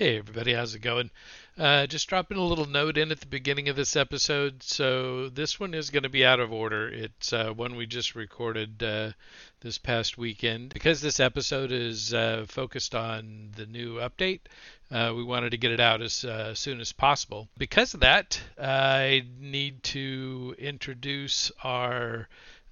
Hey, everybody, how's it going? Uh, just dropping a little note in at the beginning of this episode. So, this one is going to be out of order. It's uh, one we just recorded uh, this past weekend. Because this episode is uh, focused on the new update, uh, we wanted to get it out as uh, soon as possible. Because of that, I need to introduce our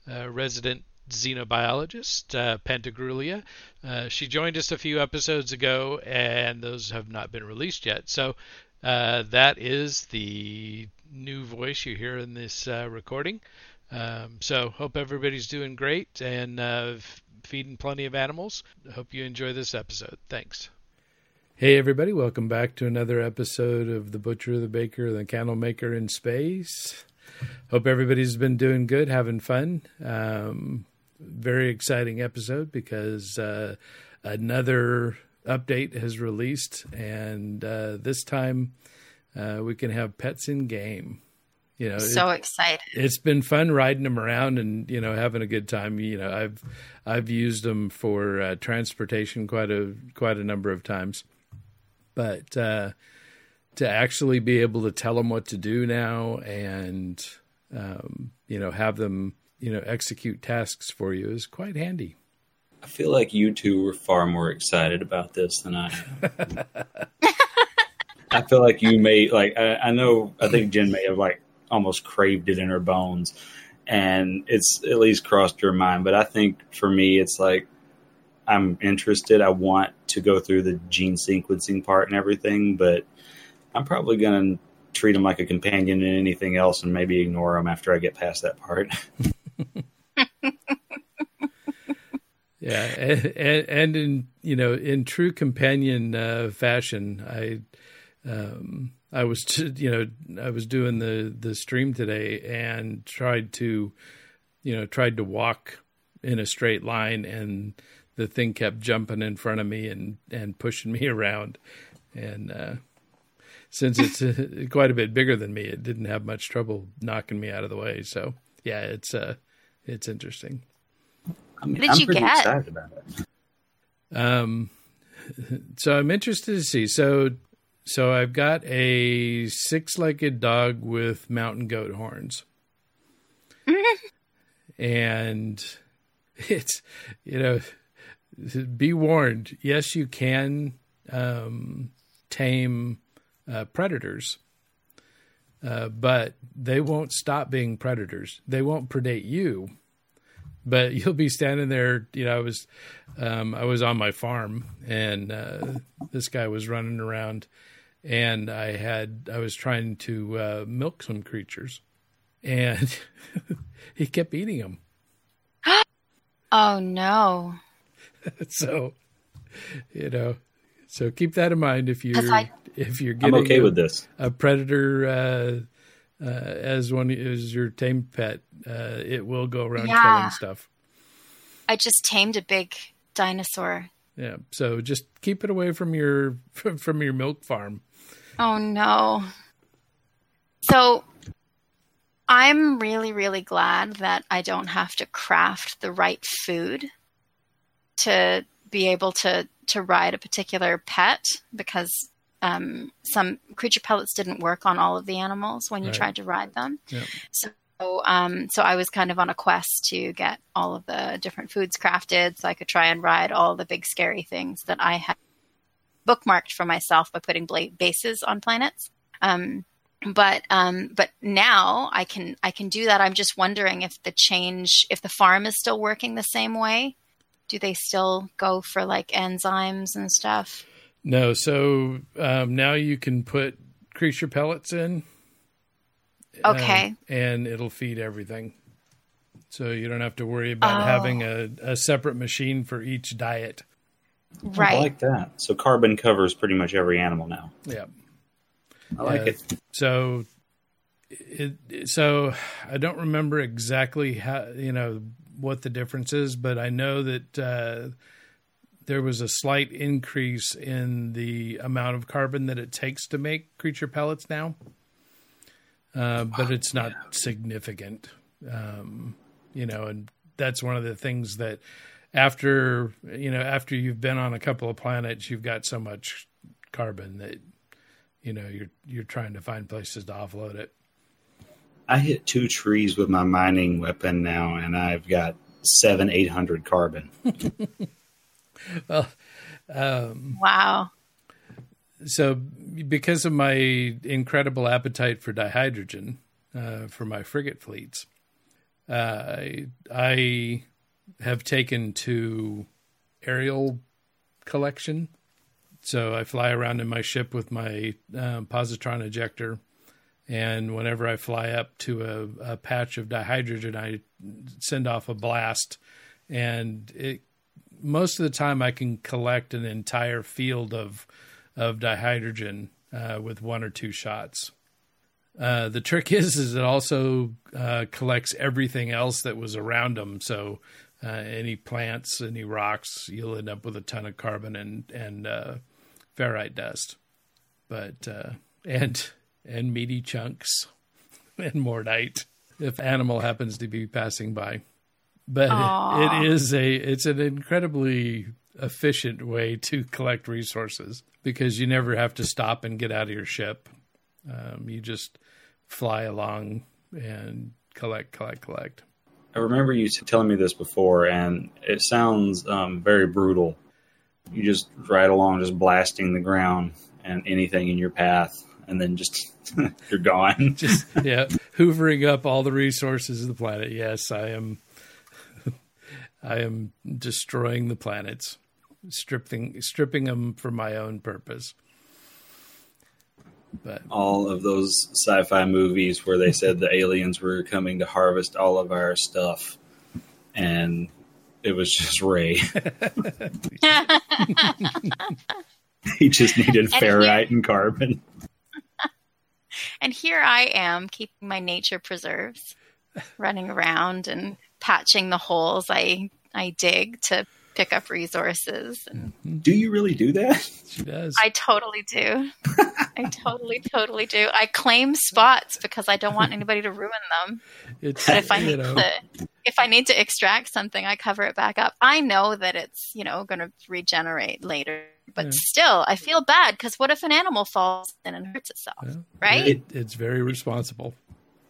resident xenobiologist, uh, Pantagruelia. Uh, she joined us a few episodes ago, and those have not been released yet. So uh, that is the new voice you hear in this uh, recording. Um, so hope everybody's doing great and uh, feeding plenty of animals. Hope you enjoy this episode. Thanks. Hey everybody, welcome back to another episode of The Butcher, the Baker, the Candle Maker in Space. Hope everybody's been doing good, having fun. Um, very exciting episode because uh, another update has released, and uh, this time uh, we can have pets in game. You know, so it, excited. It's been fun riding them around and you know having a good time. You know, I've I've used them for uh, transportation quite a quite a number of times, but uh, to actually be able to tell them what to do now and um, you know have them you know execute tasks for you is quite handy. I feel like you two were far more excited about this than I am. I feel like you may like I, I, know I think Jen may have like almost craved it in her bones and it's at least crossed your mind. But I think for me it's like I'm interested. I want to go through the gene sequencing part and everything, but I'm probably gonna treat him like a companion and anything else and maybe ignore him after I get past that part. yeah, and, and, in you know in true companion uh, fashion, I um, I was you know I was doing the the stream today and tried to you know tried to walk in a straight line and the thing kept jumping in front of me and and pushing me around. And uh, since it's uh, quite a bit bigger than me it didn't have much trouble knocking me out of the way. So yeah it's uh it's interesting. I mean, what did I'm you get? Excited about it. Um, so I'm interested to see. So, so I've got a six-legged dog with mountain goat horns, and it's you know, be warned. Yes, you can um, tame uh, predators uh, but they won't stop being predators. They won't predate you, but you'll be standing there. You know, I was, um, I was on my farm, and uh, this guy was running around, and I had, I was trying to uh, milk some creatures, and he kept eating them. oh no! so, you know, so keep that in mind if you're I, if you're getting I'm okay a, with this a predator uh, uh, as one as your tame pet. Uh, it will go around yeah. killing stuff. I just tamed a big dinosaur. Yeah, so just keep it away from your from, from your milk farm. Oh no. So I'm really really glad that I don't have to craft the right food to be able to to ride a particular pet because um, some creature pellets didn't work on all of the animals when you right. tried to ride them. Yep. So um, so I was kind of on a quest to get all of the different foods crafted so I could try and ride all the big scary things that I had bookmarked for myself by putting bases on planets. Um, but um, but now I can I can do that. I'm just wondering if the change if the farm is still working the same way do they still go for like enzymes and stuff? No. So um, now you can put creature pellets in. Okay. Uh, and it'll feed everything. So you don't have to worry about oh. having a, a separate machine for each diet. Right. I like that. So carbon covers pretty much every animal now. Yeah. I like uh, it. So it, so I don't remember exactly how you know what the difference is, but I know that uh, there was a slight increase in the amount of carbon that it takes to make creature pellets now, uh, but it's not significant. Um, you know, and that's one of the things that after you know after you've been on a couple of planets, you've got so much carbon that you know you're you're trying to find places to offload it. I hit two trees with my mining weapon now, and I've got seven, eight hundred carbon. well, um, wow. So, because of my incredible appetite for dihydrogen uh, for my frigate fleets, uh, I have taken to aerial collection. So I fly around in my ship with my um, positron ejector, and whenever I fly up to a, a, patch of dihydrogen, I send off a blast, and it most of the time I can collect an entire field of of dihydrogen uh, with one or two shots. Uh, the trick is, is it also uh, collects everything else that was around them. So uh, any plants, any rocks, you'll end up with a ton of carbon and and uh, ferrite dust, but uh, and and meaty chunks and mordite if animal happens to be passing by. But it, it is a it's an incredibly efficient way to collect resources because you never have to stop and get out of your ship. Um, you just fly along and collect, collect, collect. I remember you telling me this before, and it sounds um, very brutal. You just ride along, just blasting the ground and anything in your path, and then just you're gone. just yeah, hoovering up all the resources of the planet. Yes, I am. I am destroying the planets, stripping stripping them for my own purpose. But all of those sci-fi movies where they said the aliens were coming to harvest all of our stuff, and it was just Ray. he just needed ferrite and carbon. And here I am keeping my nature preserves, running around and patching the holes I I dig to pick up resources. And do you really do that? She does. I totally do. I totally, totally do. I claim spots because I don't want anybody to ruin them. It's, but if I need know. to, if I need to extract something, I cover it back up. I know that it's you know going to regenerate later, but yeah. still, I feel bad because what if an animal falls in and hurts itself? Yeah. Right? It, it's very responsible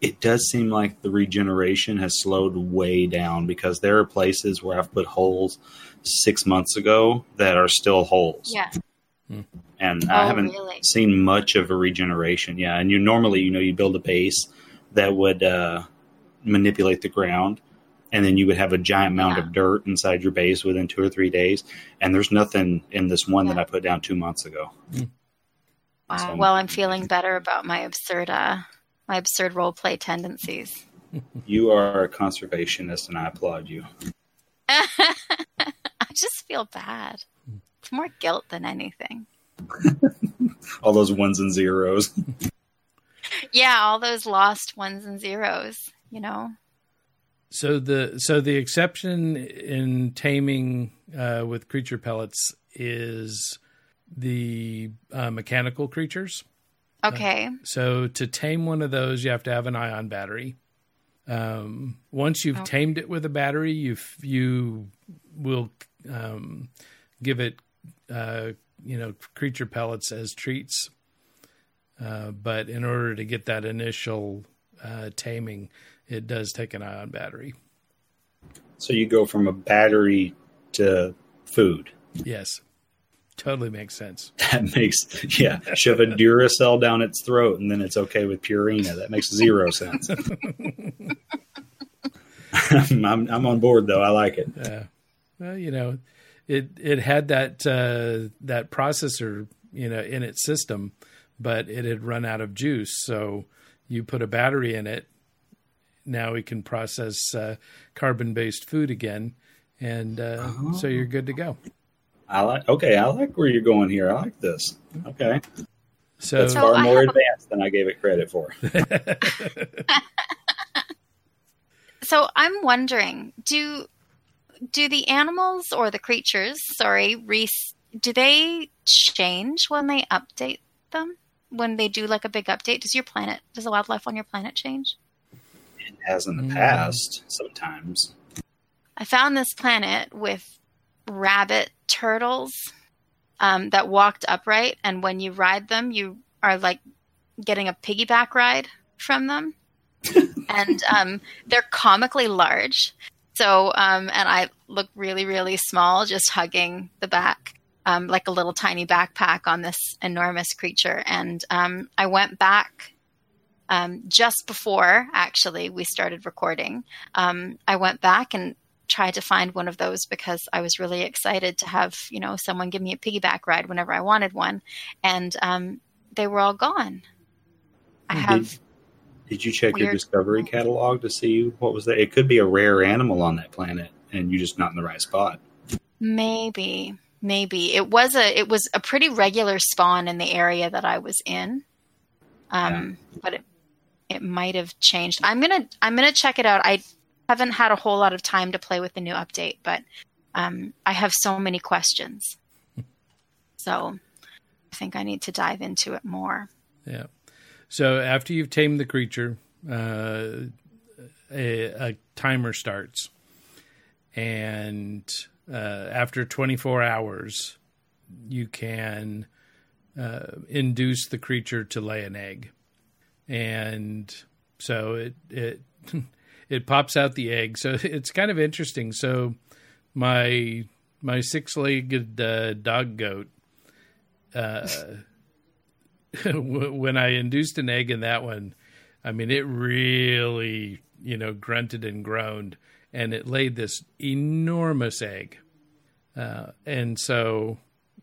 it does seem like the regeneration has slowed way down because there are places where I've put holes six months ago that are still holes. Yeah. And oh, I haven't really? seen much of a regeneration. Yeah. And you normally, you know, you build a base that would uh, manipulate the ground, and then you would have a giant mound yeah. of dirt inside your base within two or three days. And there's nothing in this one yeah. that I put down two months ago. Mm. Wow. So, well, I'm feeling better about my absurd, uh, my absurd role play tendencies. You are a conservationist, and I applaud you. I just feel bad. It's more guilt than anything. all those ones and zeros. yeah, all those lost ones and zeros, you know. So the so the exception in taming uh, with creature pellets is the uh, mechanical creatures. Okay. Uh, so to tame one of those, you have to have an ion battery. Um, once you've okay. tamed it with a battery, you you will um, give it, uh, you know, creature pellets as treats. Uh, but in order to get that initial uh, taming, it does take an ion battery. So you go from a battery to food. Yes. Totally makes sense. That makes yeah. Shove a Duracell down its throat, and then it's okay with Purina. That makes zero sense. I'm, I'm on board though. I like it. Yeah. Well, you know, it it had that uh, that processor, you know, in its system, but it had run out of juice. So you put a battery in it. Now we can process uh, carbon based food again, and uh, oh. so you're good to go. I like. Okay, I like where you're going here. I like this. Okay. So that's far more advanced than I gave it credit for. so I'm wondering, do do the animals or the creatures, sorry, Reese, do they change when they update them? When they do like a big update, does your planet, does the wildlife on your planet change? It has in the mm. past, sometimes. I found this planet with rabbit turtles um, that walked upright, and when you ride them, you are like getting a piggyback ride from them, and um, they're comically large. So, um, and I look really, really small, just hugging the back, um, like a little tiny backpack on this enormous creature. And um, I went back um, just before actually we started recording. Um, I went back and tried to find one of those because I was really excited to have you know someone give me a piggyback ride whenever I wanted one, and um, they were all gone. I have. Did, did you check your discovery catalog to see what was there? It could be a rare animal on that planet, and you're just not in the right spot. Maybe, maybe it was a it was a pretty regular spawn in the area that I was in, um, but it it might have changed. I'm gonna I'm gonna check it out. I haven't had a whole lot of time to play with the new update, but um, I have so many questions, so I think I need to dive into it more. Yeah. So after you've tamed the creature, uh, a, a timer starts, and uh, after 24 hours, you can uh, induce the creature to lay an egg, and so it it it pops out the egg. So it's kind of interesting. So my my six-legged uh, dog goat. Uh, when I induced an egg in that one, I mean, it really, you know, grunted and groaned, and it laid this enormous egg. Uh, and so,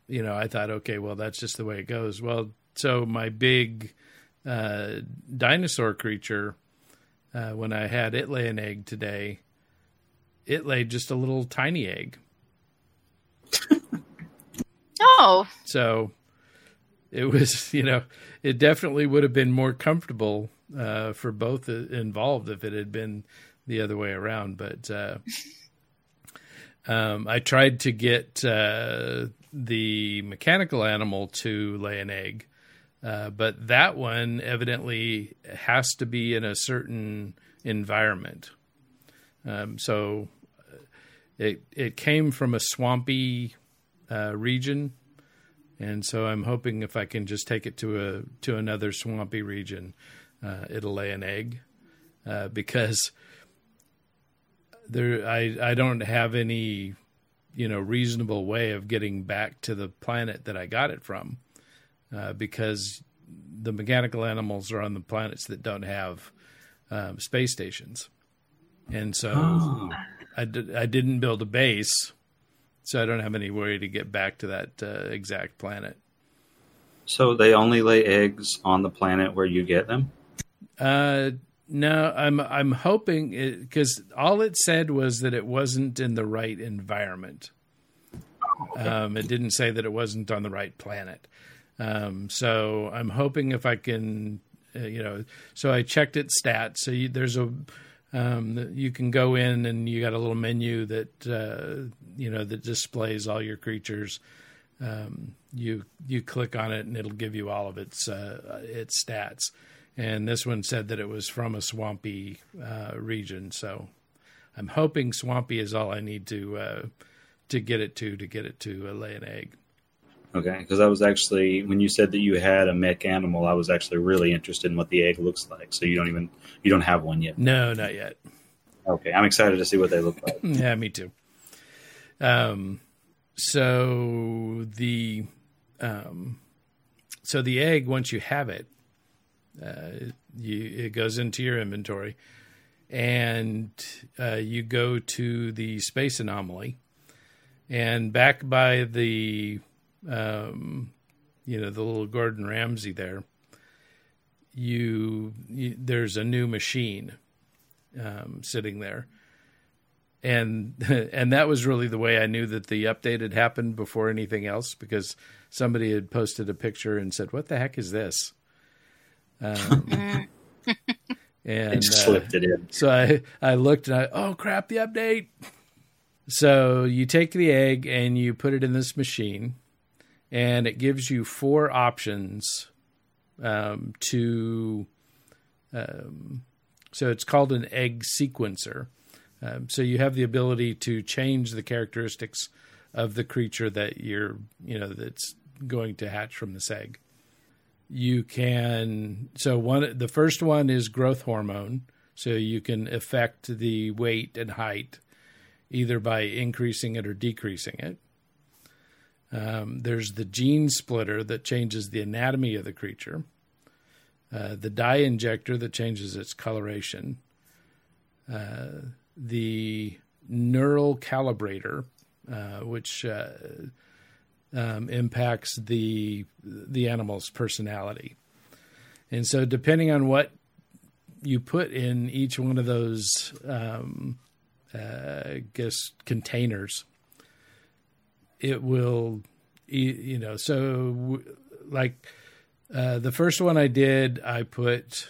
you know, I thought, okay, well, that's just the way it goes. Well, so my big uh, dinosaur creature, uh, when I had it lay an egg today, it laid just a little tiny egg. Oh, So it was, you know, it definitely would have been more comfortable uh, for both involved if it had been the other way around. But uh, um, I tried to get uh, the mechanical animal to lay an egg, uh, but that one evidently has to be in a certain environment. Um, so it it came from a swampy uh, region, and so I'm hoping if I can just take it to a to another swampy region, uh, it'll lay an egg, uh, because there I I don't have any you know reasonable way of getting back to the planet that I got it from, uh, because the mechanical animals are on the planets that don't have um, space stations, and so. Oh. I, d- I didn't build a base, so I don't have any way to get back to that uh, exact planet. So they only lay eggs on the planet where you get them? Uh, no, I'm I'm hoping because all it said was that it wasn't in the right environment. Um, it didn't say that it wasn't on the right planet. Um, so I'm hoping if I can, uh, you know, so I checked its stats. So you, there's a um, you can go in and you got a little menu that uh, you know that displays all your creatures. Um, you you click on it and it'll give you all of its uh, its stats. And this one said that it was from a swampy uh, region, so I'm hoping swampy is all I need to uh, to get it to to get it to lay an egg. Okay, because I was actually when you said that you had a mech animal, I was actually really interested in what the egg looks like. So you don't even you don't have one yet. No, not yet. Okay, I'm excited to see what they look like. yeah, me too. Um, so the um, so the egg once you have it, uh, you it goes into your inventory, and uh, you go to the space anomaly, and back by the um, you know the little Gordon Ramsay there. You, you there's a new machine um, sitting there, and and that was really the way I knew that the update had happened before anything else because somebody had posted a picture and said, "What the heck is this?" Um, and And uh, slipped it in. so I I looked and I oh crap the update. So you take the egg and you put it in this machine, and it gives you four options um, to. Um, so it's called an egg sequencer. Um, so you have the ability to change the characteristics of the creature that you're, you know, that's going to hatch from this egg. You can so one the first one is growth hormone, so you can affect the weight and height either by increasing it or decreasing it. Um, there's the gene splitter that changes the anatomy of the creature. Uh, the dye injector that changes its coloration. Uh, the neural calibrator, uh, which uh, um, impacts the the animal's personality. And so, depending on what you put in each one of those, um, uh, I guess containers, it will, you know. So, like uh, the first one I did, I put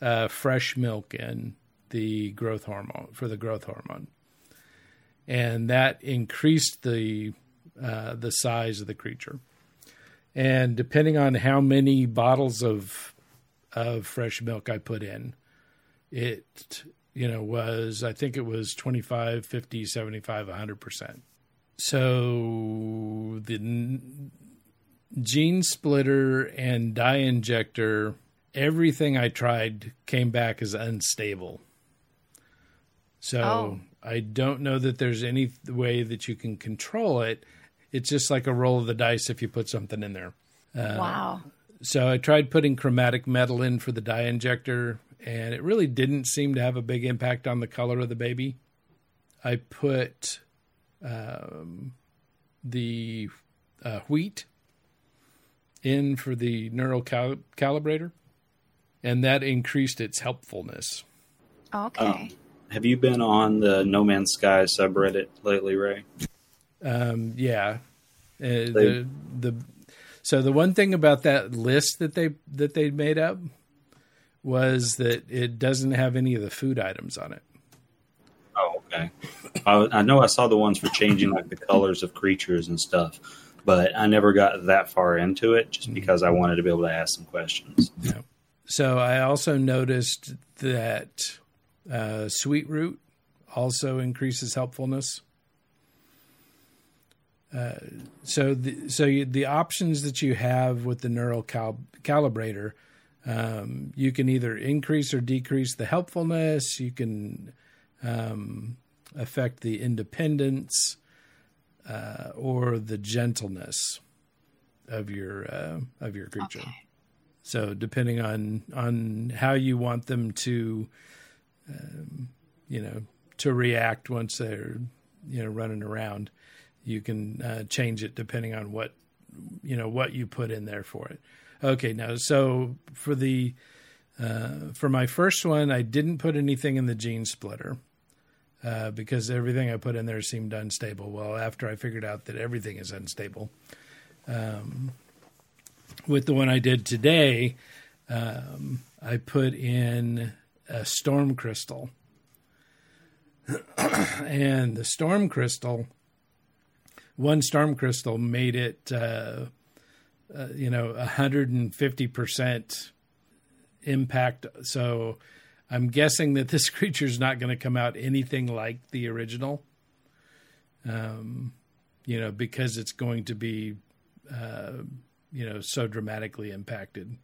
uh, fresh milk in the growth hormone for the growth hormone, and that increased the uh, the size of the creature. And depending on how many bottles of of fresh milk I put in, it you know was I think it was 25, 50, 75, 100%. So the gene splitter and dye injector everything I tried came back as unstable. So oh. I don't know that there's any way that you can control it. It's just like a roll of the dice if you put something in there. Uh, wow. So I tried putting chromatic metal in for the dye injector, and it really didn't seem to have a big impact on the color of the baby. I put um, the uh, wheat in for the neural cal- calibrator, and that increased its helpfulness. Okay. Um, have you been on the No Man's Sky subreddit lately, Ray? Um, yeah. Uh, the the so the one thing about that list that they that they made up was that it doesn't have any of the food items on it. Oh, okay. I, I know I saw the ones for changing like the colors of creatures and stuff, but I never got that far into it just mm-hmm. because I wanted to be able to ask some questions. Yeah. So I also noticed that uh, sweet root also increases helpfulness. Uh, so the so you, the options that you have with the neural cal- calibrator, um, you can either increase or decrease the helpfulness. You can um, affect the independence uh, or the gentleness of your uh, of your creature. Okay. So depending on on how you want them to um, you know, to react once they're, you know, running around. You can uh, change it depending on what, you know, what you put in there for it. Okay, now so for the uh, for my first one, I didn't put anything in the gene splitter uh, because everything I put in there seemed unstable. Well, after I figured out that everything is unstable, um, with the one I did today, um, I put in a storm crystal. and the storm crystal, one storm crystal made it, uh, uh, you know, 150% impact. So I'm guessing that this creature is not going to come out anything like the original. Um, you know, because it's going to be, uh, you know, so dramatically impacted.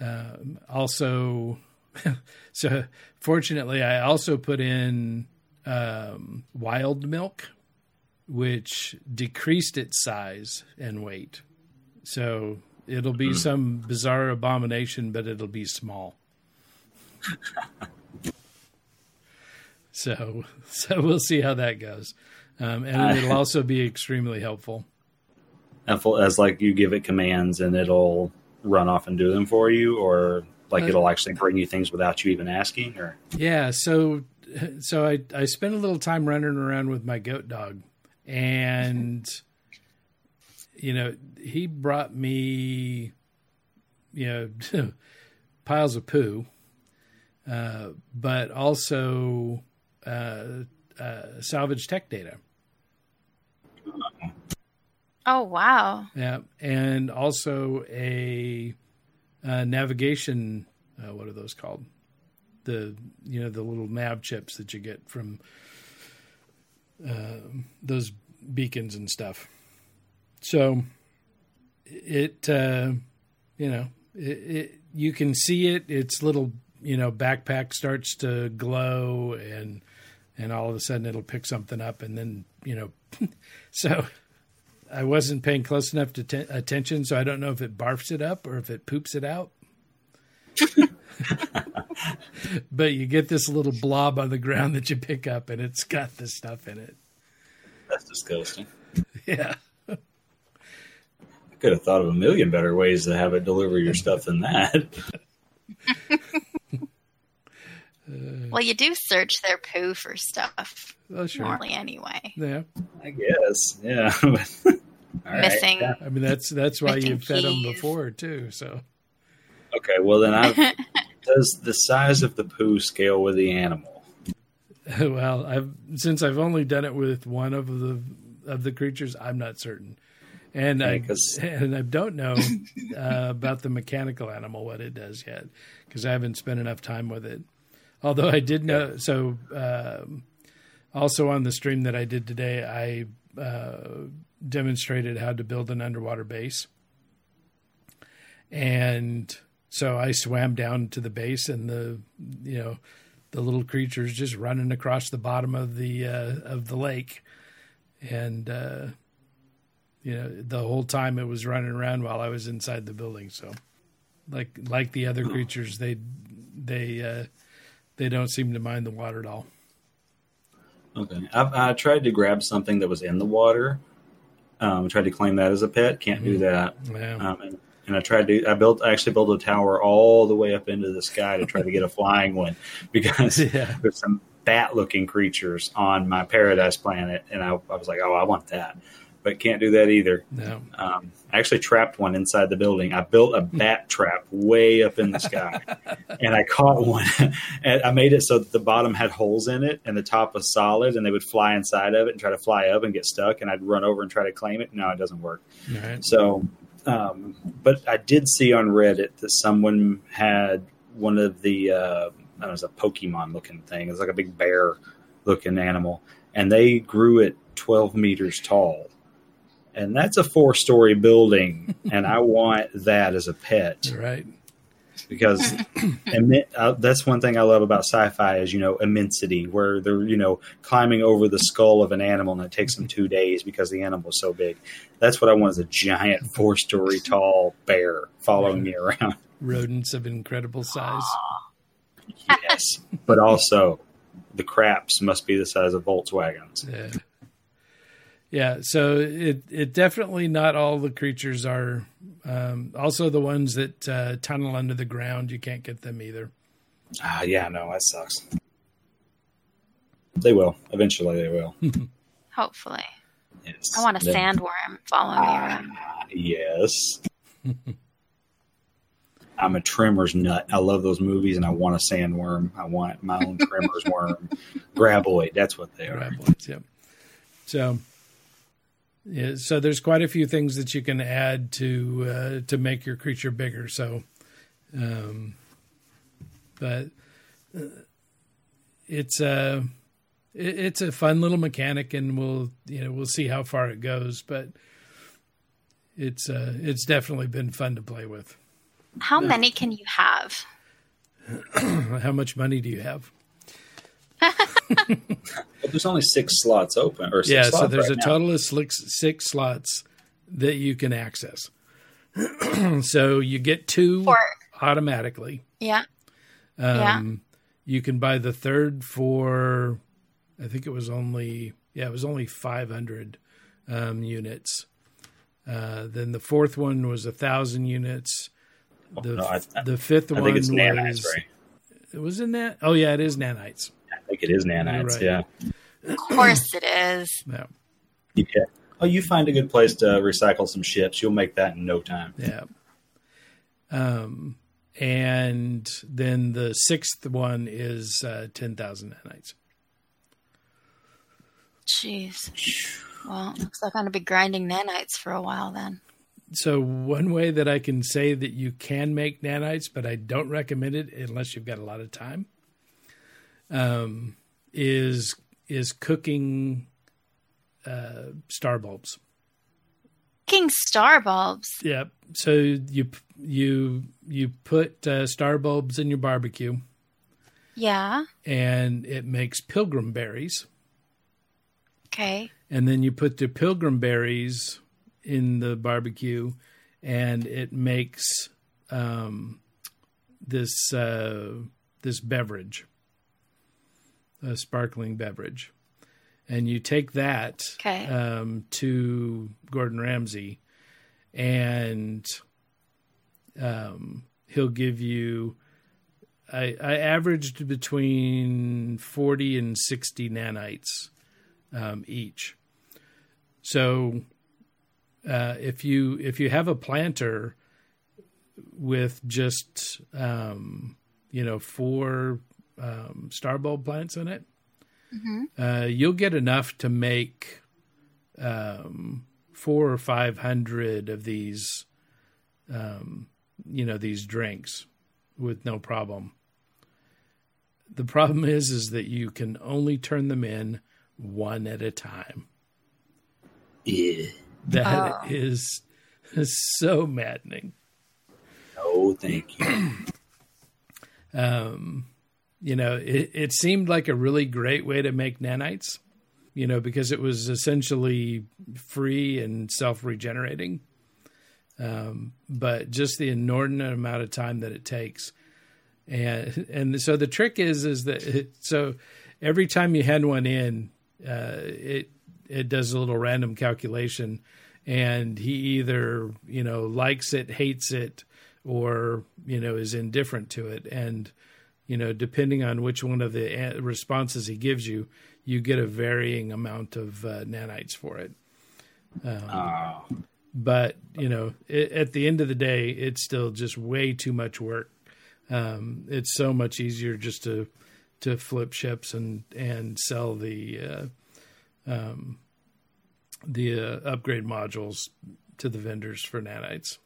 Um, also, so fortunately, I also put in um, wild milk, which decreased its size and weight. So it'll be mm. some bizarre abomination, but it'll be small. so, so we'll see how that goes, um, and it'll also be extremely helpful. As like you give it commands and it'll run off and do them for you, or like uh, it'll actually bring you things without you even asking, or yeah. So so I I spent a little time running around with my goat dog, and you know he brought me you know piles of poo, uh, but also uh, uh, salvage tech data. Oh wow! Yeah, and also a uh, navigation. Uh, what are those called? The you know the little nav chips that you get from uh, those beacons and stuff. So it, uh, you know, it, it, you can see it. Its little, you know, backpack starts to glow, and and all of a sudden it'll pick something up, and then you know, so I wasn't paying close enough to t- attention, so I don't know if it barfs it up or if it poops it out. but you get this little blob on the ground that you pick up, and it's got this stuff in it. That's disgusting. Yeah. I could have thought of a million better ways to have it deliver your stuff than that. Well, you do search their poo for stuff Oh, sure. normally anyway. Yeah. I guess. Yeah. All right. Missing. Yeah. I mean, that's that's why you Making fed them before too. So Okay. Well, then I does the size of the poo scale with the animal? well, I've since I've only done it with one of the of the creatures, I'm not certain, and Yeah, I 'cause- and I don't know uh, about the mechanical animal what it does yet because I haven't spent enough time with it. Although I did know, so um, also on the stream that I did today, I uh, demonstrated how to build an underwater base, and so I swam down to the base, and the you know the little creatures just running across the bottom of the uh, of the lake, and uh, you know the whole time it was running around while I was inside the building. So, like like the other creatures, they they uh, they don't seem to mind the water at all. Okay. I, I tried to grab something that was in the water. Um, tried to claim that as a pet. Can't do that. Yeah, Um, and, and I tried to. I built. I actually built a tower all the way up into the sky to try to get a flying one because yeah, there's some bat-looking creatures on my paradise planet, and I, I was like, oh, I want that, but can't do that either. no, Um, I actually trapped one inside the building. I built a bat trap way up in the sky, and I caught one. and I made it so that the bottom had holes in it, and the top was solid, and they would fly inside of it and try to fly up and get stuck. And I'd run over and try to claim it. No, it doesn't work. right, So, um, but I did see on Reddit that someone had one of the uh, I don't know, it was a Pokemon looking thing. It's like a big bear looking animal, and they grew it 12 meters tall. And that's a four story building, and I want that as a pet all right, because immen- uh, that's one thing I love about sci-fi is you know immensity, where they're you know climbing over the skull of an animal and it takes them two days because the animal is so big. That's what I want is a giant four-story tall bear following me around. rodents of incredible size. yes, but also the craps must be the size of Volkswagens. Yeah. Yeah, so it it definitely not all the creatures are. Um, also, the ones that uh, tunnel under the ground, you can't get them either. Ah, yeah, no, that sucks. They will eventually. They will. Hopefully. Yes. I want a Then- sandworm following me around. Yes. I'm a Tremors nut. I love those movies, and I want a sandworm. I want my own Tremors worm, graboid. That's what they are. Graboids, yep. So, yeah, so there's quite a few things that you can add to uh, to make your creature bigger. So, um, but uh, it's a it, it's a fun little mechanic, and we'll you know we'll see how far it goes. But it's uh, it's definitely been fun to play with. How many can you have? How much money do you have? But there's only six slots open, or six yeah, so there's right a now. total of six, six slots that you can access. so you get two For automatically. yeah. Um, You can buy the third for, I think it was only, yeah, it was only 500 um, units. Uh, then the fourth one was a thousand units. The, no, I- I- the fifth I one think it's was nanites, right? it was in that. Oh yeah, it is nanites. I think it is nanites. right. Yeah. Of course it is. Yeah, Yeah. Oh, you find a good place to recycle some ships. You'll make that in no time. yeah. Um, and then the sixth one is uh, ten thousand nanites. Jeez. Well, looks like I'm gonna be grinding nanites for a while then. So one way that I can say that you can make nanites, but I don't recommend it unless you've got a lot of time, um, is is cooking uh, star bulbs. King star bulbs. Yep. So you you you put uh, star bulbs in your barbecue, Yeah. and it makes pilgrim berries. Okay. and then you put the pilgrim berries in the barbecue, and it makes um, this uh, this beverage, a sparkling beverage, and you take that Okay. um, to Gordon Ramsay, and um, he'll give you. I, I averaged between forty and sixty nanites um, each. So uh, if you if you have a planter with just um, you know four um, star bulb plants in it, uh, you'll get enough to make um, four or five hundred of these um, you know these drinks with no problem. The problem is is that you can only turn them in one at a time. Yeah. That Oh. is so maddening. No, thank you. Um, you know, it, it seemed like a really great way to make nanites, you know, because it was essentially free and self regenerating. Um, but just the inordinate amount of time that it takes. And, and so the trick is, is that it, so every time you hand one in, uh, it, it does a little random calculation and he either, you know, likes it, hates it, or, you know, is indifferent to it. And, you know, depending on which one of the responses he gives you, you get a varying amount of uh, nanites for it. Oh, But, you know, it, at the end of the day, it's still just way too much work. Um, it's so much easier just to to flip ships and and sell the uh, um, the uh, upgrade modules to the vendors for nanites.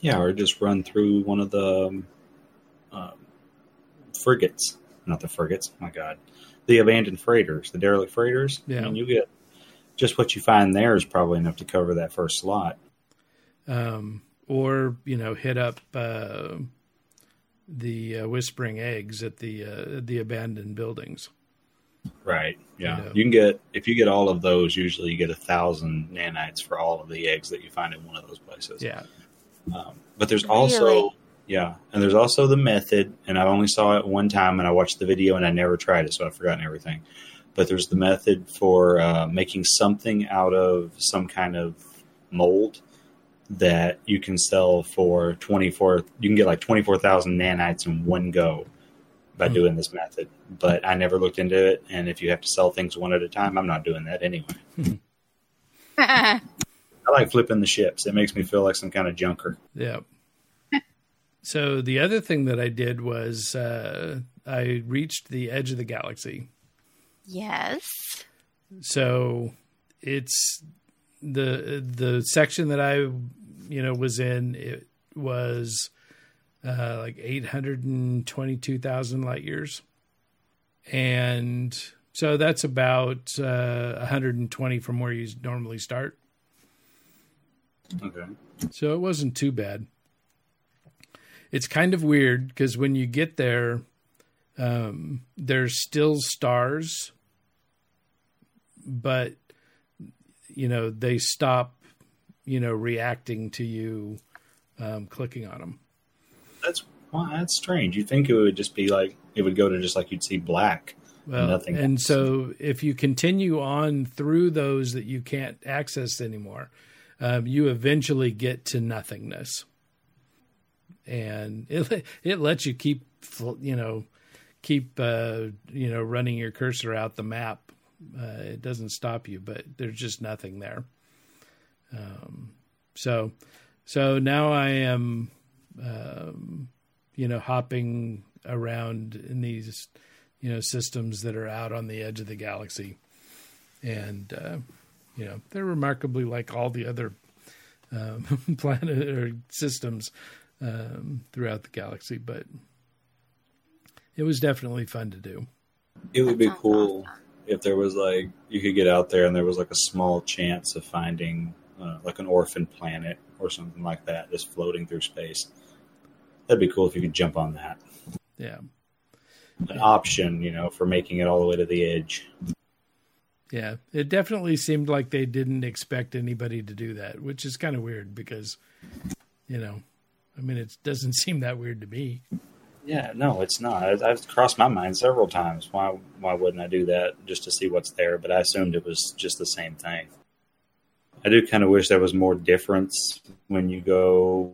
yeah, or just run through one of the um, um, frigates. Not the frigates. My God, the abandoned freighters, the derelict freighters. Yeah. I mean, you get just what you find there is probably enough to cover that first slot. um, or you know hit up uh, the uh, whispering eggs at the uh, the abandoned buildings. Right. Yeah. You know. You can get if you get all of those. Usually, you get a thousand nanites for all of the eggs that you find in one of those places. Yeah, Um, but there's also Really? Yeah, and there's also the method, and I only saw it one time, and I watched the video, and I never tried it, so I've forgotten everything. But there's the method for uh, making something out of some kind of mold that you can sell for twenty four. You can get like twenty four thousand nanites in one go by Hmm. doing this method. But I never looked into it, and if you have to sell things one at a time, I'm not doing that anyway. I like flipping the ships. It makes me feel like some kind of junker. yeah. So the other thing that I did was uh, I reached the edge of the galaxy. yes. So it's the the section that I you know was in. It was uh, like eight hundred and twenty two thousand light years, and so that's about uh, one hundred and twenty from where you normally start. Okay. So it wasn't too bad. It's kind of weird because when you get there, um, there's still stars, but you know they stop, you know, reacting to you um, clicking on them. That's well, that's strange. You think it would just be like it would go to just like you'd see black. Well, Nothing and else. so if you continue on through those that you can't access anymore, um, you eventually get to nothingness, and it it lets you keep you know keep uh, you know running your cursor out the map. Uh, it doesn't stop you, but there's just nothing there. Um, so so now I am um, you know hopping around in these you know systems that are out on the edge of the galaxy and uh, you know they're remarkably like all the other um, planet or systems um, throughout the galaxy but it was definitely fun to do It would be cool if there was like you could get out there and there was like a small chance of finding uh, like an orphan planet or something like that just floating through space. That'd be cool if you could jump on that. Yeah. An option, you know, for making it all the way to the edge. Yeah. It definitely seemed like they didn't expect anybody to do that, which is kind of weird because, you know, I mean, it doesn't seem that weird to me. Yeah, no, it's not. I've, crossed my mind several times. Why, why wouldn't I do that just to see what's there? But I assumed it was just the same thing. I do kind of wish there was more difference when you go,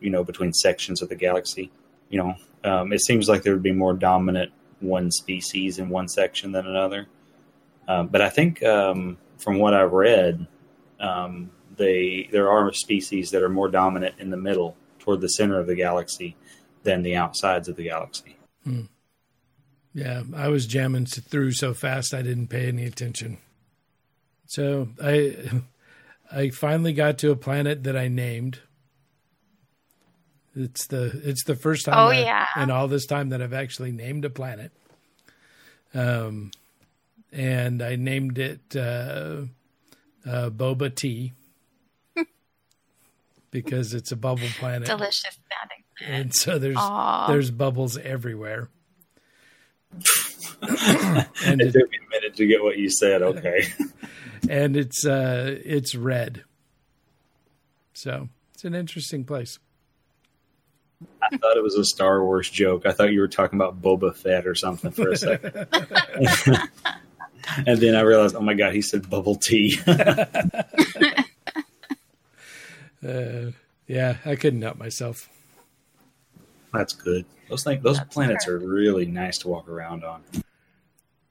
you know, between sections of the galaxy. You know, um, it seems like there would be more dominant one species in one section than another. Um, but I think um, from what I've read, um, they there are species that are more dominant in the middle, toward the center of the galaxy, than the outsides of the galaxy. Hmm. Yeah, I was jamming through so fast I didn't pay any attention. So I I finally got to a planet that I named. It's the it's the first time Oh, I- yeah. in all this time that I've actually named a planet. Um, and I named it uh, uh, Boba Tea because it's a bubble planet, Delicious sounding. and so there's Aw. there's bubbles everywhere. and It it, took me a minute to get what you said. Okay. and it's uh it's red. So it's an interesting place. I thought it was a Star Wars joke. I thought you were talking about Boba Fett or something for a second. and then I realized, oh my God, he said bubble tea. Uh, yeah, I couldn't help myself. That's good. Those things, those That's planets fair. are really nice to walk around on.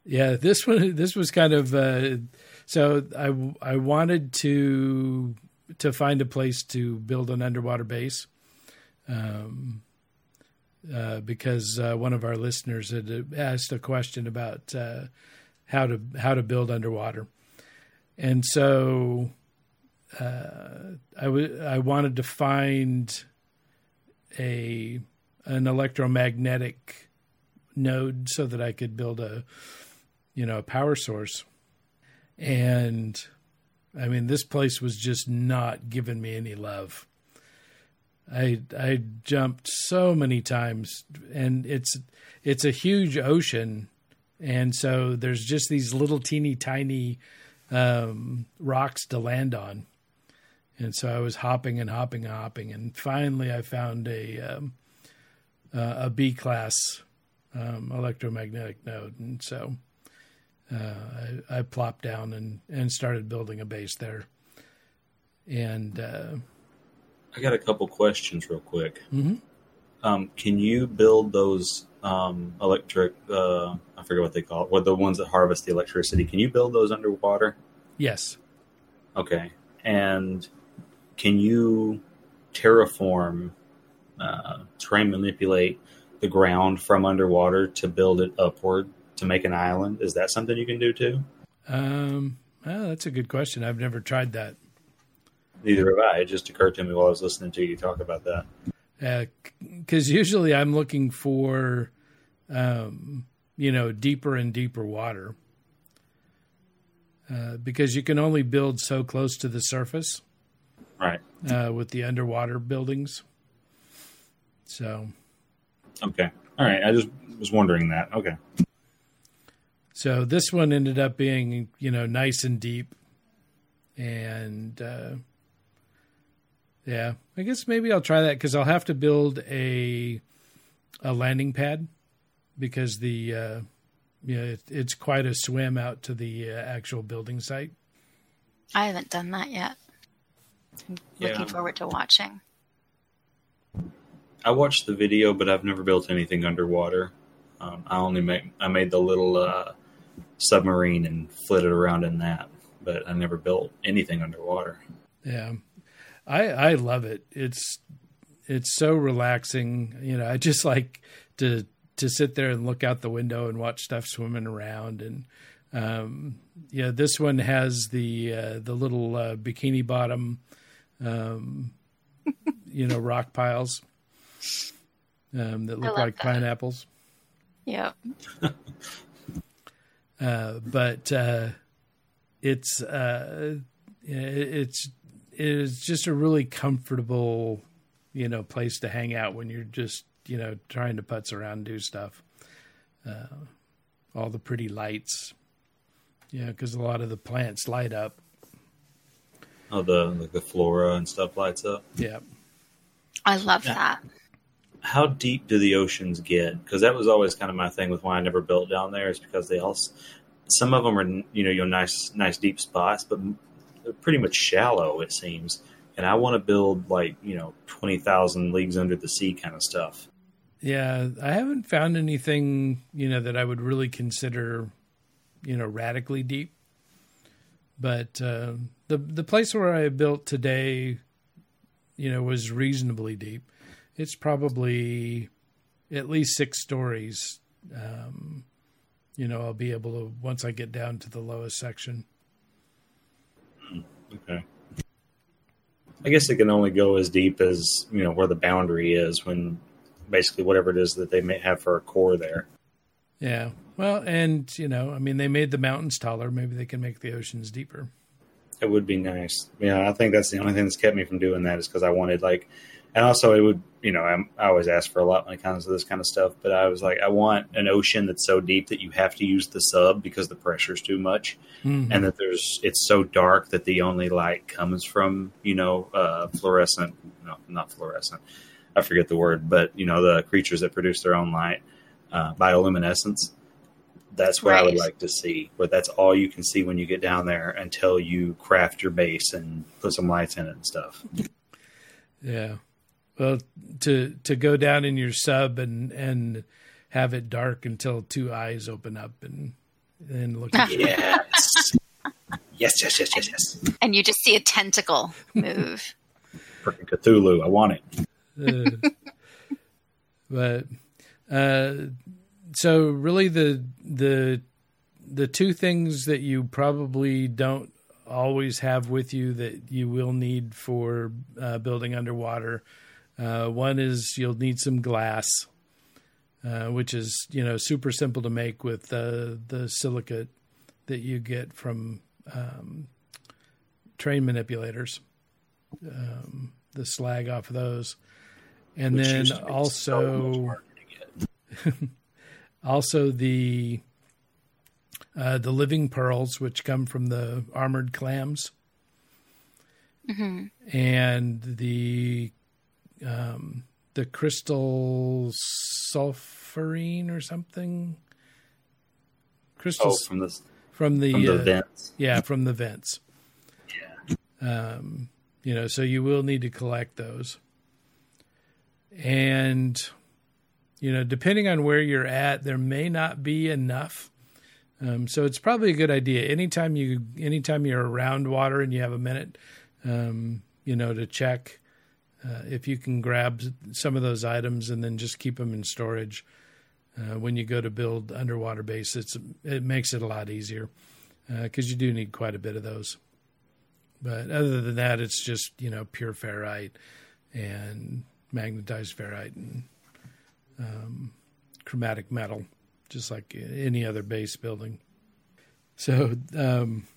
Yeah, this one this was kind of uh, so I I wanted to to find a place to build an underwater base. Um uh, because uh, one of our listeners had asked a question about uh, how to how to build underwater, and so uh, I w- I wanted to find a an electromagnetic node so that I could build a you know a power source, and I mean this place was just not giving me any love. I I jumped so many times, and it's it's a huge ocean, and so there's just these little teeny tiny um, rocks to land on, and so I was hopping and hopping and hopping, and finally I found a um, uh, a B class um, electromagnetic node, and so uh, I, I plopped down and and started building a base there, and. Uh, I got a couple questions real quick. Mhm. Um, can you build those um, electric, uh, I forget what they call it, what the ones that harvest the electricity? Can you build those underwater? Yes. Okay. And can you terraform, uh, try and manipulate the ground from underwater to build it upward to make an island? Is that something you can do too? Um, well, that's a good question. I've never tried that. Neither have I. It just occurred to me while I was listening to you talk about that. Because usually I'm looking for, um, you know, deeper and deeper water. Uh, because you can only build so close to the surface Right. uh, with the underwater buildings. So, Okay. All right. I just was wondering that. Okay. so this one ended up being, you know, nice and deep, and uh, yeah, I guess maybe I'll try that because I'll have to build a a landing pad because the uh, yeah it, it's quite a swim out to the uh, actual building site. I haven't done that yet. I'm Yeah. looking forward to watching. I watched the video, but I've never built anything underwater. Um, I only made I made the little uh, submarine and flitted around in that, but I never built anything underwater. Yeah, I I love it. It's it's so relaxing. You know, I just like to to sit there and look out the window and watch stuff swimming around. And um, yeah, this one has the uh, the little uh, bikini bottom, um, you know, rock piles um, that look like that. pineapples. Yeah. Uh, but uh, it's uh, it's it's just a really comfortable, you know, place to hang out when you're just you know trying to putz around and do stuff. Uh, all the pretty lights, yeah, because a lot of the plants light up. Oh, the like the flora and stuff lights up. Yeah. I love Yeah. that. How deep do the oceans get? Because that was always kind of my thing with why I never built down there. Is because they also some of them are you know your nice nice deep spots, but they're pretty much shallow it seems. And I want to build like you know twenty thousand leagues under the sea kind of stuff. Yeah, I haven't found anything, you know, that I would really consider, you know, radically deep. But uh, the the place where I built today, you know, was reasonably deep. It's probably at least six stories. Um, you know, I'll be able to once I get down to the lowest section. Okay. I guess it can only go as deep as you know where the boundary is when basically whatever it is that they may have for a core there. Yeah. Well, and you know, I mean, they made the mountains taller. Maybe they can make the oceans deeper. It would be nice. Yeah, I think that's the only thing that's kept me from doing that is because I wanted like, and also it would, you know, I'm, I always ask for a lot when it comes to this kind of stuff, but I was like, I want an ocean that's so deep that you have to use the sub because the pressure's too much, Mhm. and that there's it's so dark that the only light comes from you know uh, fluorescent, no, not fluorescent, I forget the word, but you know the creatures that produce their own light, uh, bioluminescence. That's what I would like to see. But that's all you can see when you get down there until you craft your base and put some lights in it and stuff. Yeah. Well, to to go down in your sub and and have it dark until two eyes open up and and look at you. Yes. yes, yes, yes, yes, yes. And you just see a tentacle move. Freaking Cthulhu. I want it. Uh, but uh, so really the the the two things that you probably don't always have with you that you will need for uh, building underwater. Uh, one is you'll need some glass, uh, which is you know super simple to make with the silicate that you get from um, terrain manipulators. Um, the slag off of those, and Which then used to be so much also. also the uh, the living pearls, which come from the armored clams, hmm and the um, the crystal sulfurine or something. Oh, Crystals from the from the, from the uh, vents. yeah from the vents. Yeah. Um, you know, so you will need to collect those. And, you know, depending on where you're at, there may not be enough. Um, so it's probably a good idea. Anytime you, anytime you're around water and you have a minute, um, you know, to check uh, if you can grab some of those items and then just keep them in storage. Uh, when you go to build underwater base, it's it makes it a lot easier because you do need quite a bit of those. But other than that, it's just you know pure ferrite and magnetized ferrite and um, chromatic metal, just like any other base building. So um,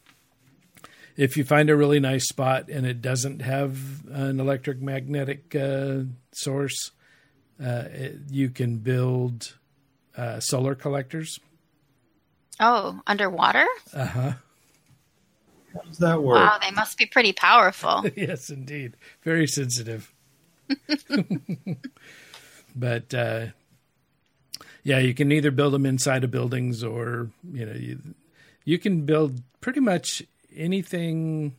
if you find a really nice spot and it doesn't have an electric magnetic uh, source, uh, it, you can build uh, solar collectors. Oh, underwater? Uh huh. How does that work? Wow, they must be pretty powerful. yes, indeed. Very sensitive. but uh, yeah, you can either build them inside of buildings or you know you you can build pretty much anything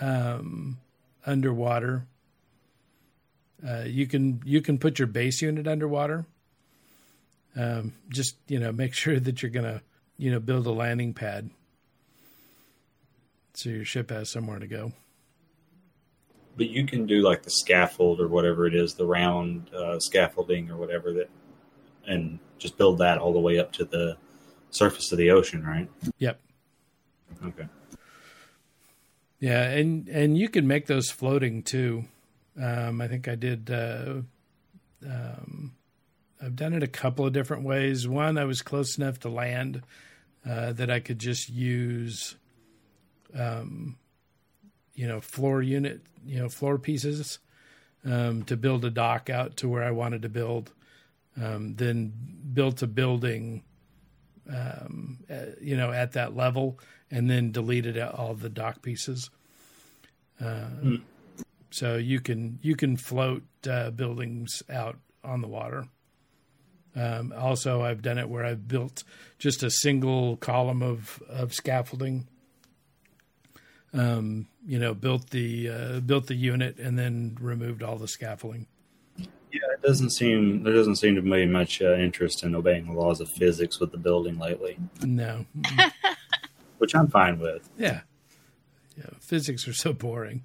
um, underwater. Uh, you can you can put your base unit underwater. Um, just you know, make sure that you're gonna you know build a landing pad so your ship has somewhere to go. But you can do like the scaffold or whatever it is, the round uh, scaffolding or whatever that, and just build that all the way up to the surface of the ocean, right? Yep. Okay. Yeah, and and you can make those floating too. Um, I think I did. Uh, um, I've done it a couple of different ways. One, I was close enough to land uh, that I could just use, um, you know, floor unit, you know, floor pieces um, to build a dock out to where I wanted to build. Um, then built a building, um, uh, you know, at that level, and then deleted all the dock pieces. Uh, mm. So you can you can float uh, buildings out on the water. Um, also, I've done it where I've built just a single column of of scaffolding. Um, you know, built the uh, built the unit and then removed all the scaffolding. Yeah, it doesn't seem there doesn't seem to be much uh, interest in obeying the laws of physics with the building lately. No, which I'm fine with. Yeah, yeah, physics are so boring.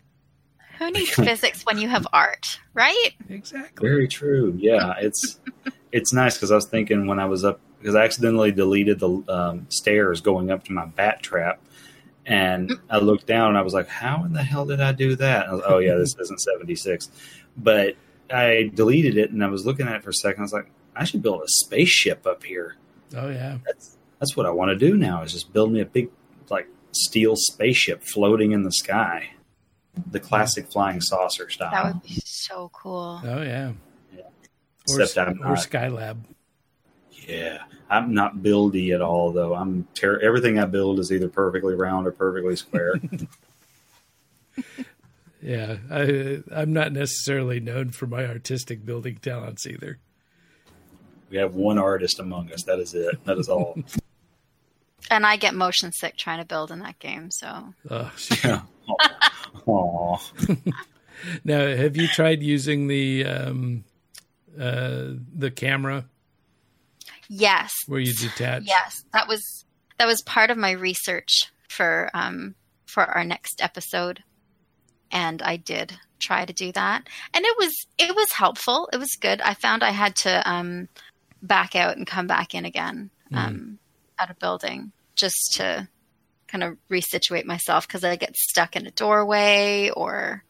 Who needs physics when you have art, right? Exactly. Very true. Yeah, it's it's nice because I was thinking when I was up because I accidentally deleted the um, stairs going up to my bat trap, and I looked down and I was like, "How in the hell did I do that?" I was, oh yeah, this isn't seventy six, but I deleted it and I was looking at it for a second. I was like, "I should build a spaceship up here." Oh yeah, that's that's what I want to do now. Is just build me a big like steel spaceship floating in the sky the classic flying saucer style. That would be so cool. Oh yeah. Yeah. Or, Except I'm not, or Skylab. Yeah, I'm not buildy at all though. I'm ter- everything I build is either perfectly round or perfectly square. yeah, I I'm not necessarily known for my artistic building talents either. We have one artist among us. That is it. That is all. and I get motion sick trying to build in that game. So. Oh, yeah. Aww. now, have you tried using the um, uh, the camera? Yes. Where you detach? Yes, that was that was part of my research for um, for our next episode, and I did try to do that, and it was it was helpful. It was good. I found I had to um, back out and come back in again mm. um, mm. at a building just to kind of resituate myself because I get stuck in a doorway or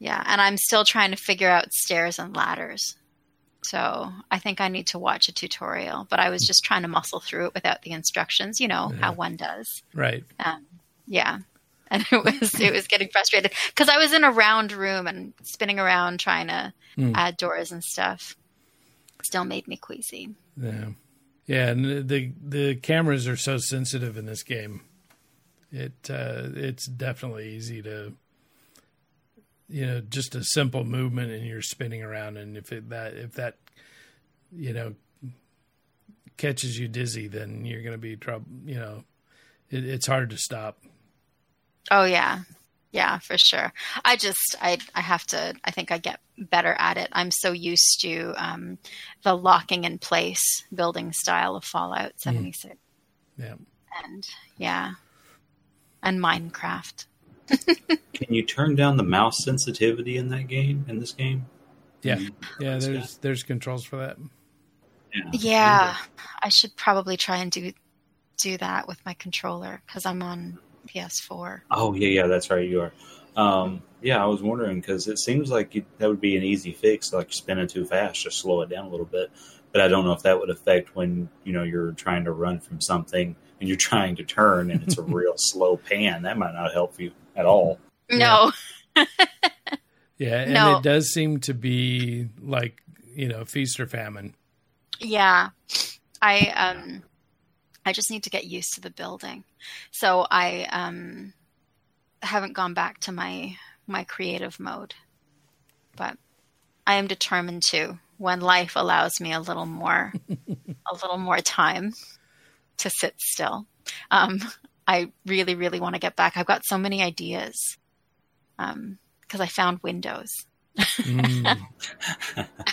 yeah, and I'm still trying to figure out stairs and ladders. So I think I need to watch a tutorial, but I was just trying to muscle through it without the instructions, you know, yeah. how one does. Right. Um, yeah. And it was it was getting frustrated because I was in a round room and spinning around trying to mm. add doors and stuff. Still made me queasy. Yeah. Yeah, and the the cameras are so sensitive in this game it uh, it's definitely easy to you know just a simple movement and you're spinning around. And if it, that if that you know catches you dizzy then you're going to be trouble you know it, it's hard to stop. Oh yeah. Yeah for sure. I just i i have to i think i get better at it. I'm so used to um, the locking in place building style of fallout 76 mm. yeah. And yeah. And Minecraft. Can you turn down the mouse sensitivity in that game? In this game? Yeah, yeah. There's there's controls for that. Yeah, yeah I should probably try and do do that with my controller because I'm on PS4. Oh yeah, yeah, that's right. You are. Um, yeah, I was wondering because it seems like you, that would be an easy fix. Like spinning too fast, just slow it down a little bit. But I don't know if that would affect when you know you're trying to run from something and you're trying to turn and it's a real slow pan, that might not help you at all. No. Yeah, yeah and no. it does seem to be like, you know, feast or famine. Yeah. I um I just need to get used to the building. So I um haven't gone back to my my creative mode. But I am determined to when life allows me a little more a little more time to sit still. Um, I really, really want to get back. I've got so many ideas because um, I found Windows. Mm.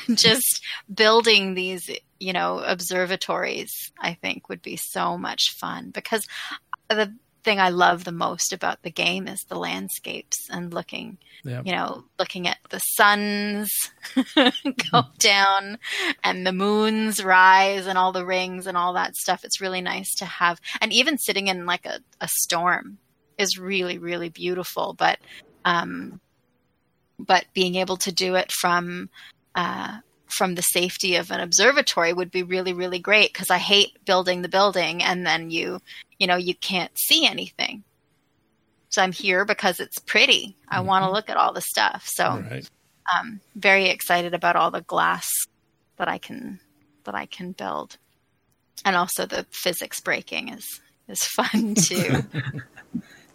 just building these, you know, observatories, I think would be so much fun because the thing I love the most about the game is the landscapes and looking, yep. you know, looking at the suns go down and the moons rise and all the rings and all that stuff. It's really nice to have, and even sitting in like a, a storm is really, really beautiful. But, um, but being able to do it from, uh, from the safety of an observatory would be really really great because I hate building the building and then you you know you can't see anything. So I'm here because it's pretty. I mm-hmm. want to look at all the stuff. So right. I'm very excited about all the glass that I can that I can build. And also the physics breaking is is fun too.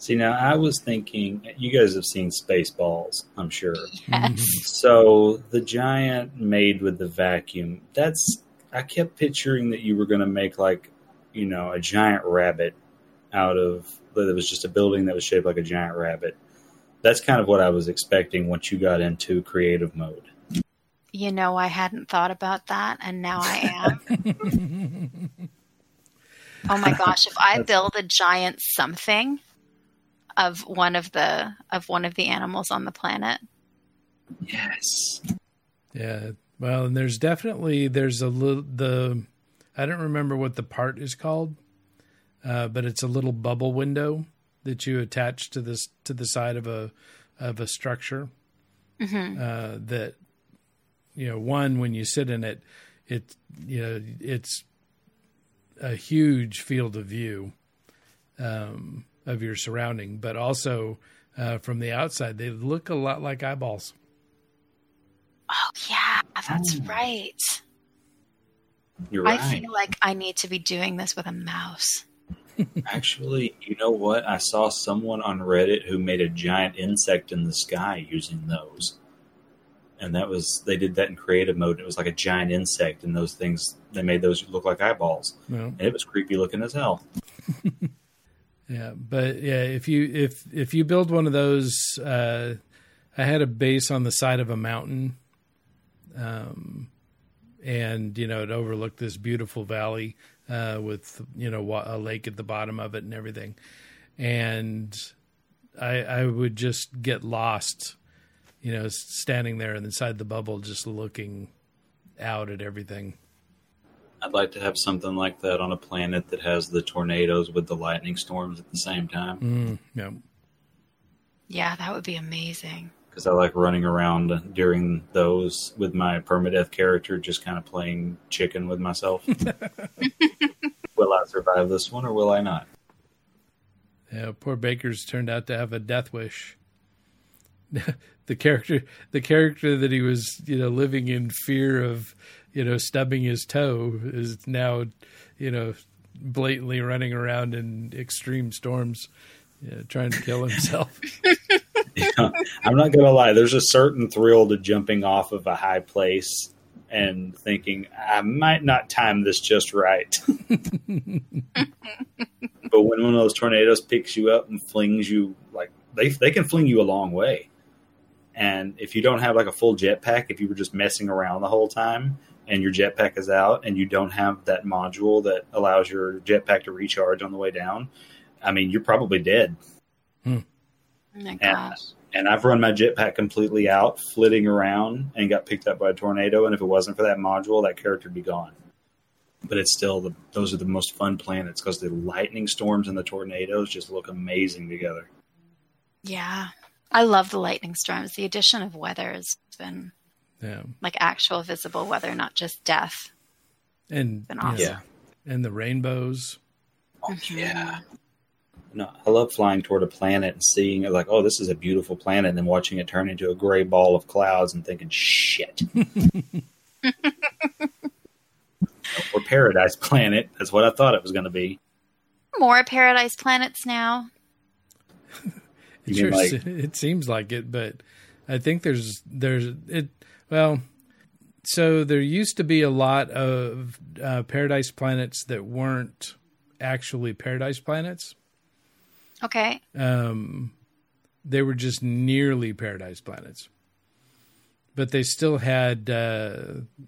See, now I was thinking, you guys have seen Spaceballs, I'm sure. Yes. Mm-hmm. So the giant made with the vacuum, that's, I kept picturing that you were going to make like, you know, a giant rabbit out of, that it was just a building that was shaped like a giant rabbit. That's kind of what I was expecting once you got into creative mode. You know, I hadn't thought about that, and now I am. oh my gosh, if I build a giant something, of one of the of one of the animals on the planet. Yes. Yeah. Well, and there's definitely there's a little the I don't remember what the part is called, uh, but it's a little bubble window that you attach to this to the side of a of a structure. Mm-hmm. Uh, that you know, one when you sit in it, it you know it's a huge field of view. Um, of your surrounding, but also uh, from the outside, they look a lot like eyeballs. Oh yeah, that's oh. right. You're right. I feel like I need to be doing this with a mouse. Actually, you know what? I saw someone on Reddit who made a giant insect in the sky using those. And that was they did that in creative mode. It was like a giant insect, and those things they made those look like eyeballs, and it was creepy looking as hell. Yeah, but yeah, if you if if you build one of those, uh, I had a base on the side of a mountain, um, and you know it overlooked this beautiful valley uh, with you know a lake at the bottom of it and everything, and I I would just get lost, you know, standing there inside the bubble, just looking out at everything. I'd like to have something like that on a planet that has the tornadoes with the lightning storms at the same time. Mm, yeah. Yeah, that would be amazing. Because I like running around during those with my permadeath character, just kind of playing chicken with myself. will I survive this one or will I not? Yeah, poor Baker's turned out to have a death wish. the character, the character that he was, you know, living in fear of you know, stubbing his toe is now, you know, blatantly running around in extreme storms, you know, trying to kill himself. yeah, I'm not gonna lie. There's a certain thrill to jumping off of a high place and thinking I might not time this just right. but when one of those tornadoes picks you up and flings you like they they can fling you a long way. And if you don't have like a full jetpack, if you were just messing around the whole time, and your jetpack is out and you don't have that module that allows your jetpack to recharge on the way down, I mean, you're probably dead. Hmm. Oh my gosh. And, and I've run my jetpack completely out, flitting around, and got picked up by a tornado. And if it wasn't for that module, that character would be gone. But it's still the those are the most fun planets because the lightning storms and the tornadoes just look amazing together. Yeah, I love the lightning storms. The addition of weather has been yeah. Like actual visible weather, not just death. And awesome. yeah. And the rainbows. Oh, mm-hmm. yeah. No, I love flying toward a planet and seeing it like, oh, this is a beautiful planet, and then watching it turn into a gray ball of clouds and thinking, shit. or paradise planet. That's what I thought it was going to be. More paradise planets now. it, sure, like, it seems like it, but I think there's there's it. Well, so there used to be a lot of uh, paradise planets that weren't actually paradise planets. Okay. Um, they were just nearly paradise planets, but they still had, uh,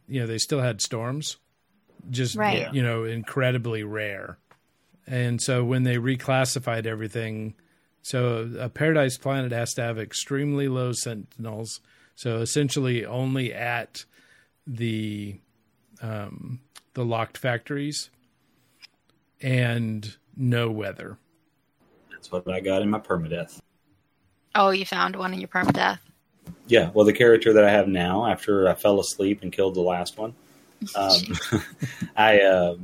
you know, they still had storms, just right. you know, incredibly rare. And so when they reclassified everything, so a paradise planet has to have extremely low sentinels so essentially, only at the um, the locked factories and no weather. That's what I got in my permadeath. Oh, you found one in your permadeath. Yeah, well, the character that I have now, after I fell asleep and killed the last one, um, I uh,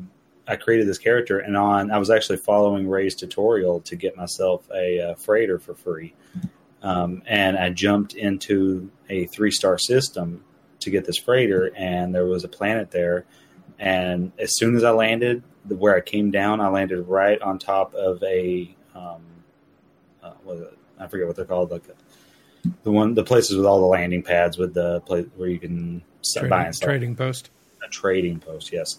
I created this character, and on I was actually following Ray's tutorial to get myself a, uh freighter for free, um, and I jumped into a three star system to get this freighter, and there was a planet there, and as soon as I landed, the, where I came down, I landed right on top of a um, uh, what is it? I forget what they're called, like the one the places with all the landing pads with the place where you can trading, buy and sell trading post. a trading post. Yes,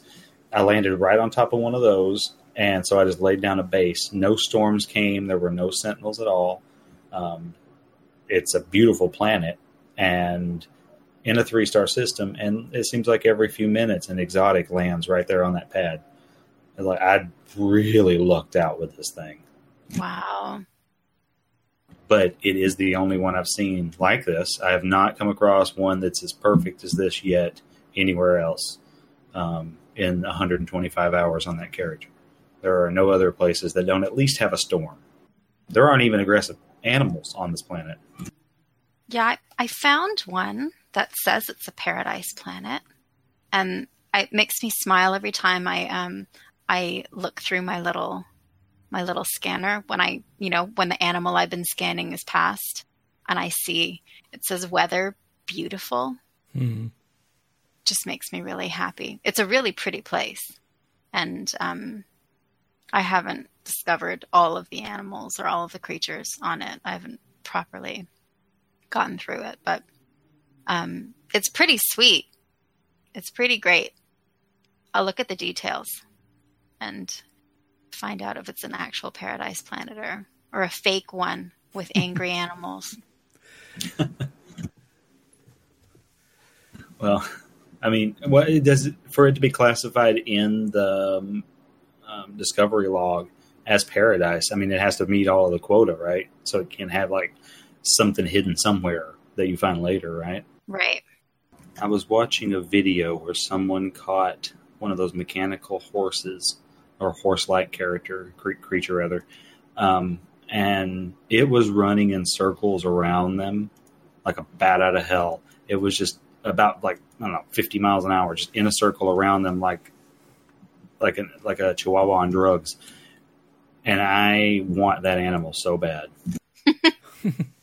I landed right on top of one of those, and so I just laid down a base. No storms came. There were no sentinels at all. Um, it's a beautiful planet, and in a three star system, and it seems like every few minutes an exotic lands right there on that pad. And like I really lucked out with this thing, Wow. but it is the only one I've seen like this. I have not come across one that's as perfect as this yet anywhere else. Um, in 125 hours on that carriage, there are no other places that don't at least have a storm. There aren't even aggressive animals on this planet. Yeah, I, I found one that says it's a paradise planet, and it makes me smile every time I um I look through my little my little scanner when I you know when the animal I've been scanning is passed, and I see it says weather beautiful. Mm-hmm. Just makes me really happy. It's a really pretty place, and um, I haven't discovered all of the animals or all of the creatures on it. I haven't properly gotten through it, but um, it's pretty sweet. It's pretty great. I'll look at the details and find out if it's an actual paradise planet or, or a fake one with angry animals. Well, I mean, what does it, for it to be classified in the um, um, discovery log as paradise? I mean, it has to meet all of the quota, right? So it can have like something hidden somewhere that you find later, right? Right. I was watching a video where someone caught one of those mechanical horses or horse-like character creature rather, um, and it was running in circles around them like a bat out of hell. It was just about like I don't know, fifty miles an hour, just in a circle around them, like like a like a chihuahua on drugs. And I want that animal so bad.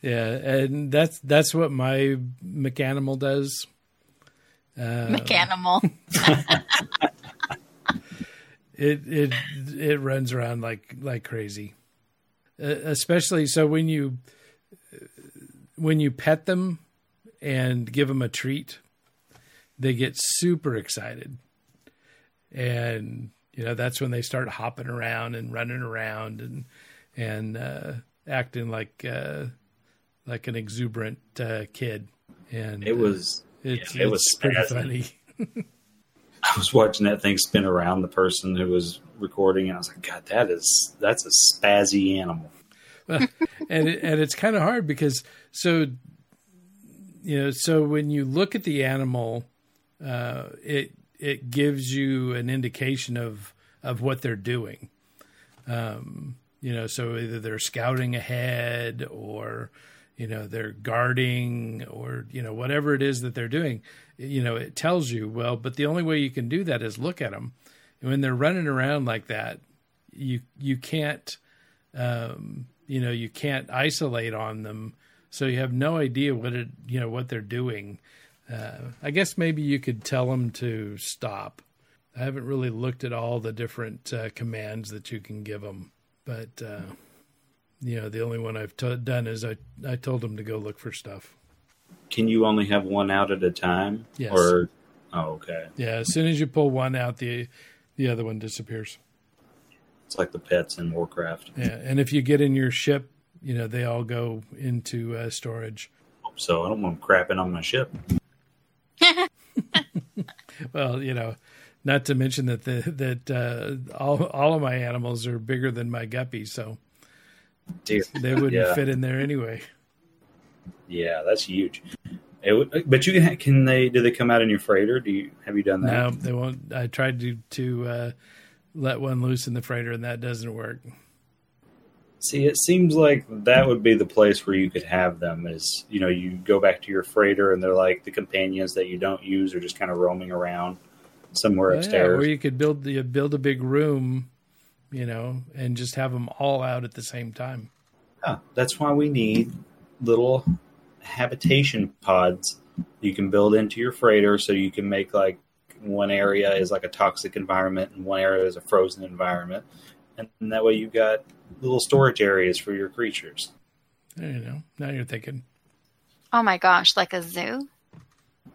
Yeah, and that's that's what my mechanimal does. Uh, Mechanimal. it it it runs around like like crazy, uh, especially so when you when you pet them and give them a treat, they get super excited, and you know that's when they start hopping around and running around and and uh, acting like uh, like an exuberant uh, kid. And It was uh, it's, yeah, it was it's pretty funny. I was watching that thing spin around the person who was recording, and I was like, God, that is that's a spazzy animal. and it, and it's kind of hard because so you know so when you look at the animal uh, it it gives you an indication of of what they're doing. Um, you know so either they're scouting ahead or you know they're guarding or you know whatever it is that they're doing you know it tells you well but the only way you can do that is look at them and when they're running around like that you you can't um, you know you can't isolate on them. So you have no idea what it you know what they're doing uh, i guess maybe you could tell them to stop i haven't really looked at all the different uh, commands that you can give them but uh, you know the only one i've t- done is i i told them to go look for stuff Can you only have one out at a time? Yes. Or oh, okay. yeah as soon as you pull one out the the other one disappears It's like the pets in Warcraft. yeah and if you get in your ship you know they all go into uh, storage So I don't want them crapping on my ship. Well, you know, not to mention that the that uh, all all of my animals are bigger than my guppy, so they wouldn't Yeah. fit in there anyway. Yeah, that's huge. It would, but you can can they do they come out in your freighter? Do you have you done that? No, they won't. I tried to to uh, let one loose in the freighter, and that doesn't work. See, it seems like that would be the place where you could have them. Is you know, you go back to your freighter, and they're like the companions that you don't use are just kind of roaming around somewhere Yeah, upstairs. or you could build the build a big room, you know, and just have them all out at the same time. Yeah, that's why we need little habitation pods you can build into your freighter, so you can make like one area is like a toxic environment and one area is a frozen environment, and that way you've got little storage areas for your creatures. There You know, now you're thinking, Oh my gosh, like a zoo?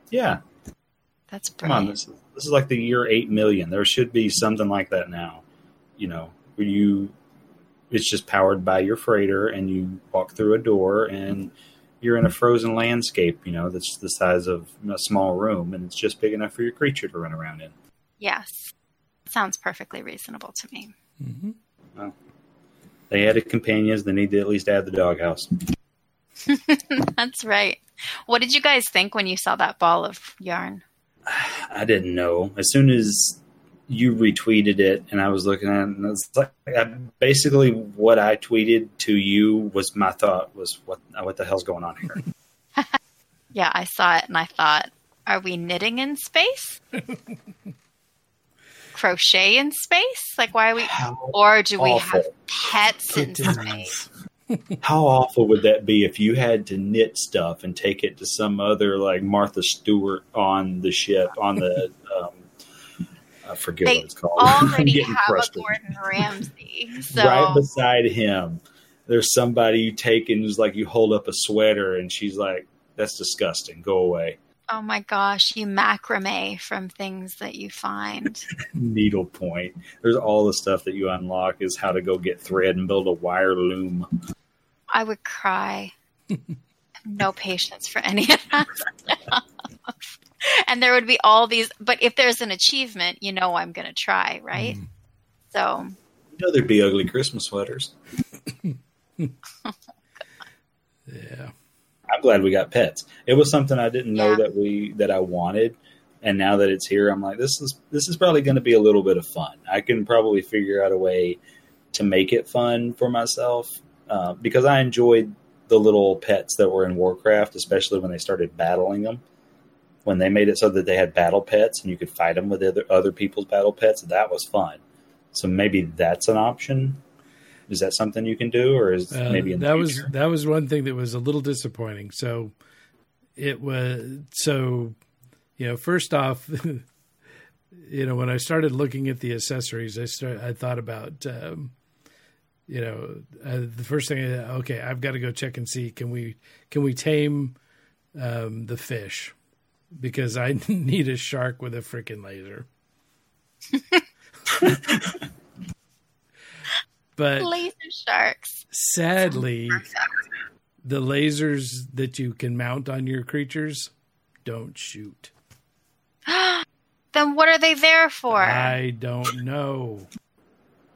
Yeah, That's Come on, this is, this is like the year eight million. There should be something like that now. You know, where you it's just powered by your freighter, and you walk through a door, and you're in a frozen landscape. You know, that's the size of a small room, and it's just big enough for your creature to run around in. Yes. Sounds perfectly reasonable to me. hmm They added companions. They need to at least add the doghouse. That's right. What did you guys think when you saw that ball of yarn? I didn't know. As soon as you retweeted it, and I was looking at it, and it's like I, basically what I tweeted to you was my thought was what what the hell's going on here? Yeah, I saw it and I thought, are we knitting in space? Crochet in space? Like, why are we? How Or do we have pets in space? how awful would that be if you had to knit stuff and take it to some other like Martha Stewart on the ship on the um, I forget They what it's called. Already have a. Gordon Ramsay. So, Right beside him, there's somebody you take and who's like you hold up a sweater and she's like, "That's disgusting. Go away." Oh my gosh, you macrame from things that you find. Needle point. There's all the stuff that you unlock is how to go get thread and build a wire loom. I would cry. no patience for any of that. and there would be all these, but if there's an achievement, you know I'm going to try, right? Mm. So, You know there'd be ugly Christmas sweaters. Yeah. I'm glad we got pets. It was something I didn't know Yeah. that we that I wanted, and now that it's here, I'm like, this is this is probably going to be a little bit of fun. I can probably figure out a way to make it fun for myself uh, because I enjoyed the little pets that were in Warcraft, especially when they started battling them. When they made it so that they had battle pets and you could fight them with other other people's battle pets, that was fun. So maybe that's an option. Is that something you can do, or is Uh, maybe in the that was that was one thing that was a little disappointing. So it was so you know first off, you know when I started looking at the accessories, I start I thought about um, you know uh, the first thing. I, okay, I've got to go check and see can we can we tame um, the fish because I need a shark with a freaking laser. but laser sharks. sadly, the lasers that you can mount on your creatures don't shoot. Then what are they there for? I don't know.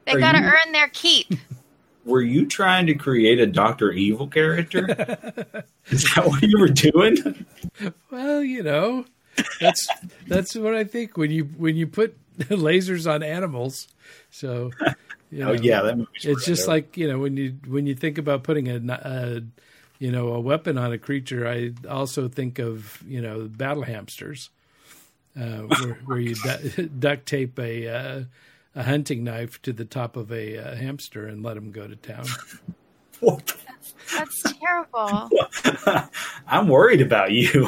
they Are got to you- earn their keep. were you trying to create a Doctor Evil character? Is that what you were doing? Well, you know, that's that's what I think when you when you put lasers on animals. So, you know, Oh yeah, that movie's it's just pretty like you know when you when you think about putting a, a you know a weapon on a creature. I also think of you know battle hamsters, uh, where, where you du- duct tape a uh, a hunting knife to the top of a uh, hamster and let him go to town. What That's terrible. I'm worried about you.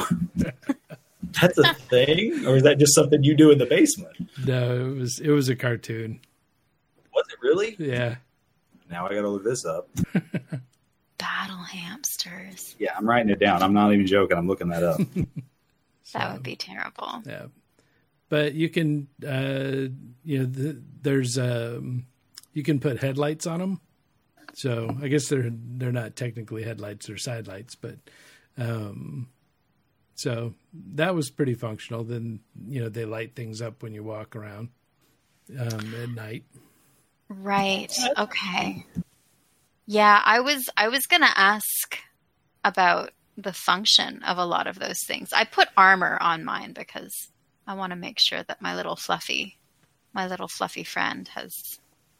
That's a thing, or is that just something you do in the basement? No, it was it was a cartoon. Was it really? Yeah, Now I got to look this up. Battle hamsters. Yeah, I'm writing it down. I'm not even joking. I'm looking that up. That would be terrible. Yeah, but you can, uh, you know, th there's um, you can put headlights on them. So I guess they're they're not technically headlights; they're side lights. But um, so that was pretty functional. Then you know they light things up when you walk around um, at night. Right. Okay. Yeah, I was I was going to ask about the function of a lot of those things. I put armor on mine because I want to make sure that my little fluffy my little fluffy friend has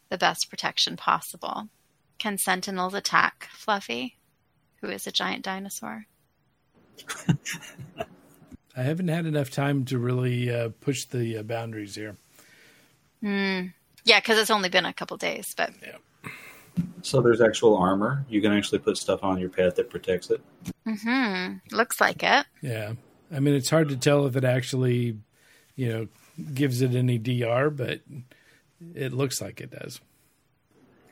the best protection possible. Can sentinels attack Fluffy, who is a giant dinosaur? I haven't had enough time to really uh, push the uh, boundaries here. Hmm. Yeah, because it's only been a couple days, but Yeah. So there's actual armor. You can actually put stuff on your pet that protects it. hmm looks like it. Yeah. I mean, it's hard to tell if it actually, you know, gives it any DR, but it looks like it does.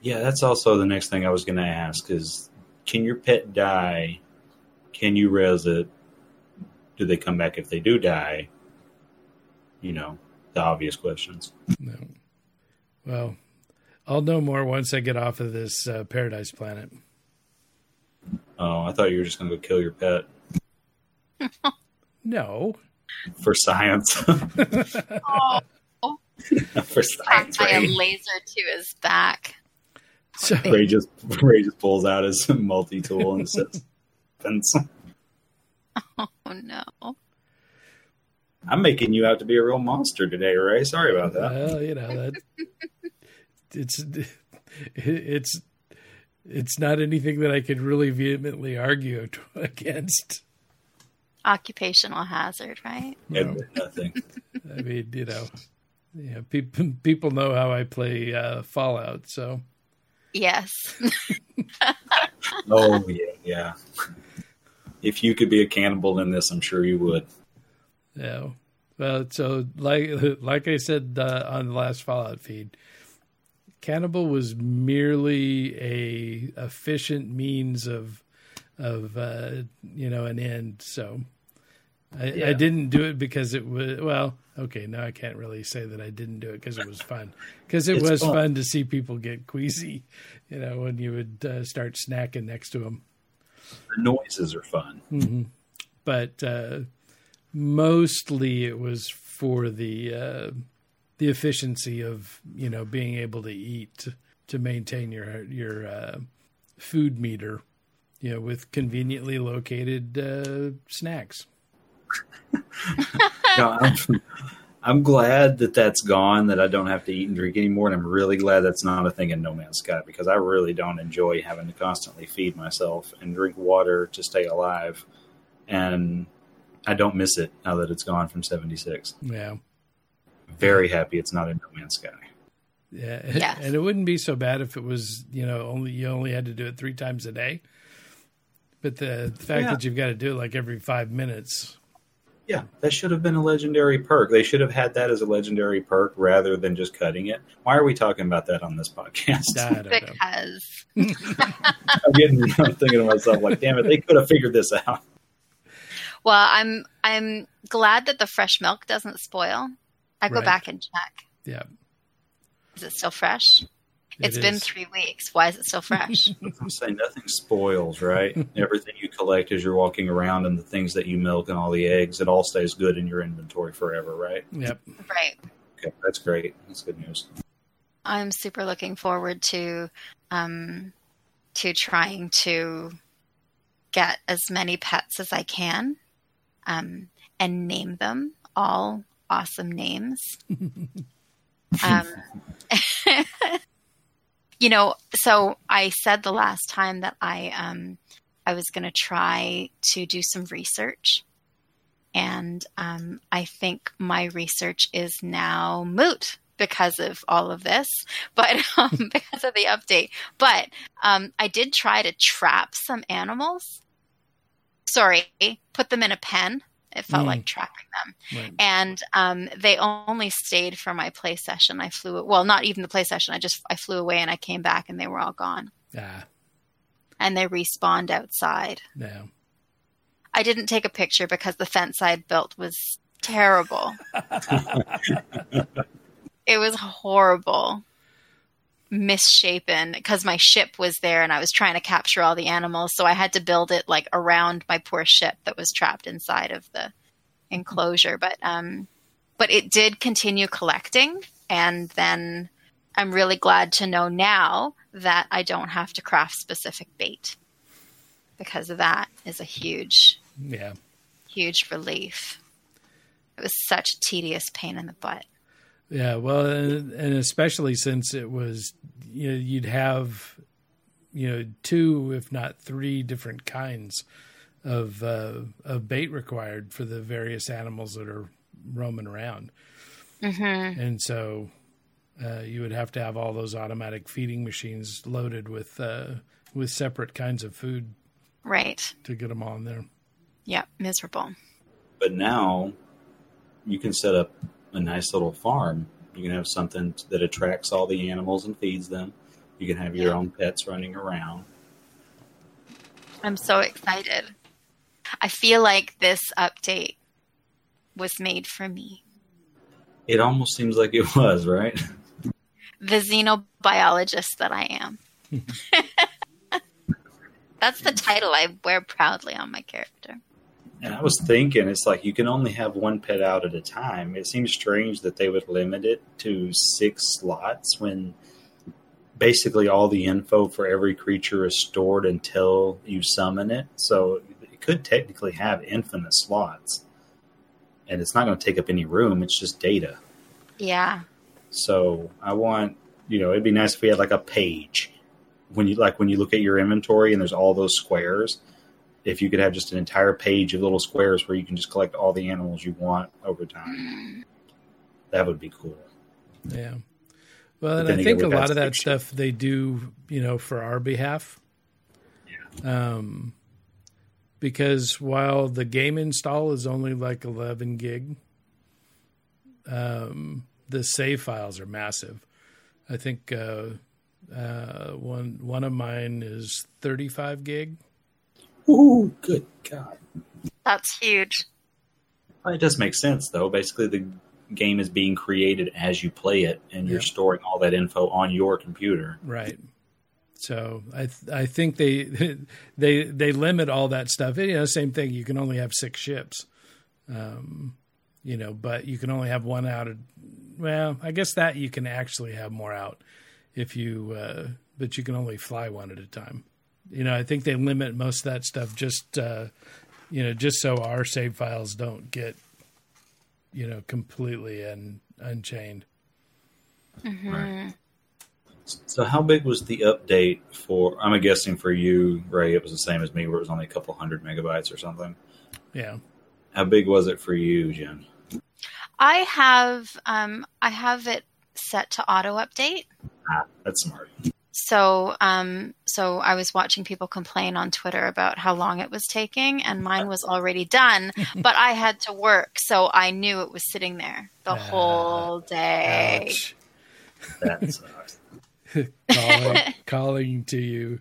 Yeah, that's also the next thing I was going to ask is can your pet die? Can you res it? Do they come back if they do die? You know, the obvious questions. No. Well, I'll know more once I get off of this uh, paradise planet. Oh, I thought you were just going to go kill your pet No. for science. Oh, for science, by a laser to his back. So, Ray just Ray just pulls out his multi tool and says, "Fence." Oh no. "I'm making you out to be a real monster today, Ray. Sorry about that." well, you know that it's it's it's not anything that I could really vehemently argue against. Occupational hazard, right? Admit nothing. I mean, you know, you know, people people know how I play uh, Fallout, so Yes. Oh yeah, yeah. If you could be a cannibal in this, I'm sure you would. Yeah. Well, so like like I said uh, on the last Fallout feed, cannibal was merely a efficient means of of uh, you know an end. So I, I didn't do it because it was well. Okay, now I can't really say that I didn't do it because it was fun. Because it It's was fun. fun to see people get queasy, you know, when you would uh, start snacking next to them. The noises are fun. but uh, mostly it was for the uh, the efficiency of you know being able to eat to maintain your your uh, food meter, you know, with conveniently located uh, snacks. I'm, I'm glad that that's gone. That I don't have to eat and drink anymore, and I'm really glad that's not a thing in No Man's Sky because I really don't enjoy having to constantly feed myself and drink water to stay alive, and I don't miss it now that it's gone from 76. Yeah, Very happy it's not in No Man's Sky. yeah, Yes. and it wouldn't be so bad if it was you know only you only had to do it three times a day. But the, the fact Yeah. that you've got to do it like every five minutes, Yeah, that should have been a legendary perk. They should have had that as a legendary perk rather than just cutting it. Why are we talking about that on this podcast? I don't know. Because I'm getting, I'm thinking to myself, like, damn it, they could have figured this out. Well, I'm I'm glad that the fresh milk doesn't spoil. I go Right. back and check. Yeah, Is it still fresh? it It's been three weeks. Why is it still fresh? I'm saying nothing spoils, right? Everything you collect as you're walking around and the things that you milk and all the eggs, it all stays good in your inventory forever, right? Yep. right. Okay, that's great. That's good news. I'm super looking forward to um, to trying to get as many pets as I can um, and name them all awesome names. um, you know, so I said the last time that I um, I was going to try to do some research. And um, I think my research is now moot because of all of this, but um, because of the update. But um, I did try to trap some animals. Sorry, put them in a pen. It felt Mm. like trapping them, Right. and um, they only stayed for my play session. I flew well, not even the play session. I just I flew away and I came back and they were all gone, Ah, and they respawned outside. no. I didn't take a picture because the fence I had built was terrible. it was horrible, misshapen because my ship was there and I was trying to capture all the animals. So I had to build it like around my poor ship that was trapped inside of the enclosure. But um, but it did continue collecting, and then I'm really glad to know now that I don't have to craft specific bait because that is a huge Yeah. huge relief. It was such a tedious pain in the butt. Yeah, well, and, and especially since it was, you know, you'd have you know two, if not three, different kinds of uh, of bait required for the various animals that are roaming around, Mm-hmm. and so uh, you would have to have all those automatic feeding machines loaded with uh, with separate kinds of food Right. to get them all in there. Yeah, Miserable. But now you can set up a nice little farm. You can have something that attracts all the animals and feeds them. You can have your own pets running around. I'm so excited. I feel like this update was made for me. It almost seems like it was, right? The xenobiologist that I am. That's the title I wear proudly on my character. And I was thinking, it's like you can only have one pet out at a time. It seems strange that they would limit it to six slots when basically all the info for every creature is stored until you summon it. So it could technically have infinite slots. And it's not going to take up any room, it's just data. Yeah. So I want, you know, it'd be nice if we had like a page when you like when you look at your inventory and there's all those squares. If you could have just an entire page of little squares where you can just collect all the animals you want over time, that would be cool. Yeah. Well, But and I think a lot of that stick stuff they do, you know, for our behalf. Yeah. Um, because while the game install is only like 11 gig, um, the save files are massive. I think uh, uh, one one of mine is 35 gig. Ooh, good God! That's huge. It does make sense though. Basically, the game is being created as you play it, and you're storing all that info on your computer. Right. So I th- I think they they they limit all that stuff. You know, same thing. You can only have six ships, um, you know, but you can only have one out. Of, well, I guess that you can actually have more out if you, uh, but you can only fly one at a time. You know, I think they limit most of that stuff just, uh, you know, just so our save files don't get, you know, completely and unchained. Right. So, how big was the update for? I'm guessing for you, Ray, it was the same as me, where it was only a couple hundred megabytes or something. Yeah. How big was it for you, Jen? I have um, I have it set to auto update. Ah, that's smart. So um, so I was watching people complain on Twitter about how long it was taking, and mine was already done, but I had to work, so I knew it was sitting there the Ah, whole day. Ouch. That sucks. calling, calling to you.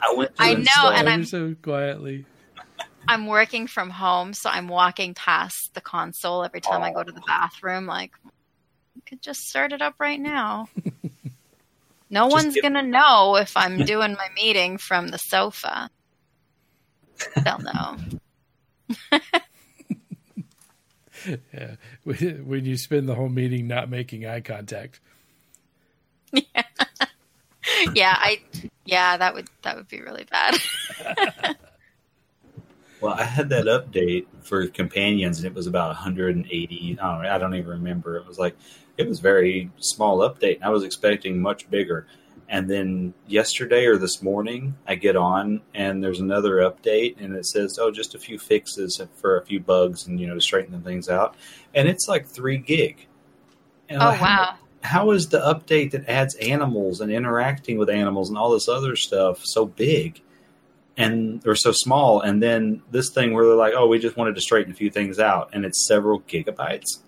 I went. To I know, and I'm- so quietly. I'm working from home, so I'm walking past the console every time I go to the bathroom. Like, you could just start it up right now. No Just one's get- gonna know if I'm doing my meeting from the sofa. They'll know. Yeah, when when you spend the whole meeting not making eye contact. Yeah, Yeah, I. Yeah, that would that would be really bad. Well, I had that update for companions, and it was about 180. I don't, I don't even remember. It was like it was very small update. and I was expecting much bigger. And then yesterday or this morning, I get on and there's another update, and it says, "Oh, just a few fixes for a few bugs, and you know to straighten things out." And it's like three gig. And Oh like, wow. how is the update that adds animals and interacting with animals and all this other stuff so big and or so small and then this thing where they're like oh we just wanted to straighten a few things out and it's several gigabytes